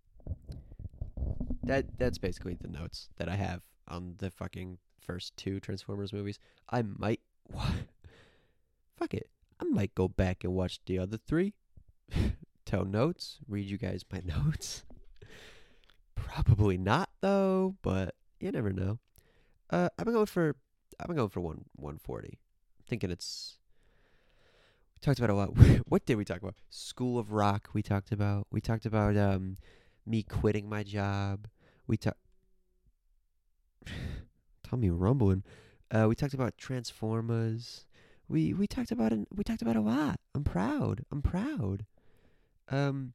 that that's basically the notes that I have on the fucking first two Transformers movies. I might, fuck it, I might go back and watch the other three. Tell notes, read you guys my notes. Probably not though, but you never know. Uh, I'm going for I'm going for one 140. Thinking it's we talked about a lot. what did we talk about? School of Rock. We talked about. We talked about um me quitting my job. We talked. Tommy rumbling. Uh, we talked about Transformers. We we talked about it. We talked about a lot. I'm proud. I'm proud. Um,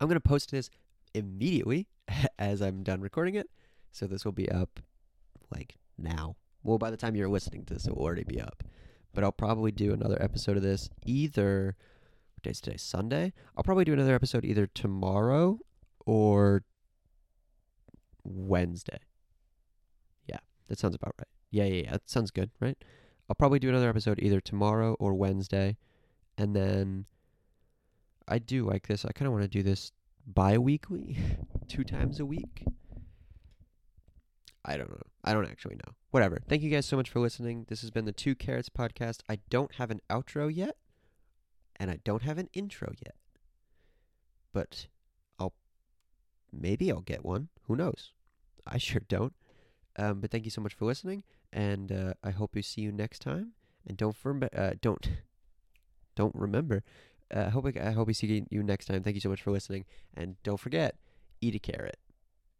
I'm gonna post this immediately as I'm done recording it. So this will be up like now. Well, by the time you're listening to this, it will already be up. But I'll probably do another episode of this either. What today? Sunday. I'll probably do another episode either tomorrow or Wednesday. Yeah, that sounds about right. Yeah, yeah, yeah. That sounds good, right? I'll probably do another episode either tomorrow or Wednesday. And then I do like this. I kind of want to do this bi weekly, two times a week. I don't know. I don't actually know. Whatever. Thank you guys so much for listening. This has been the Two Carrots podcast. I don't have an outro yet, and I don't have an intro yet. But I'll maybe I'll get one. Who knows? I sure don't. Um, but thank you so much for listening, and uh, I hope we see you next time. And don't for, uh, don't don't remember. Uh, I hope I, I hope we see you next time. Thank you so much for listening, and don't forget, eat a carrot.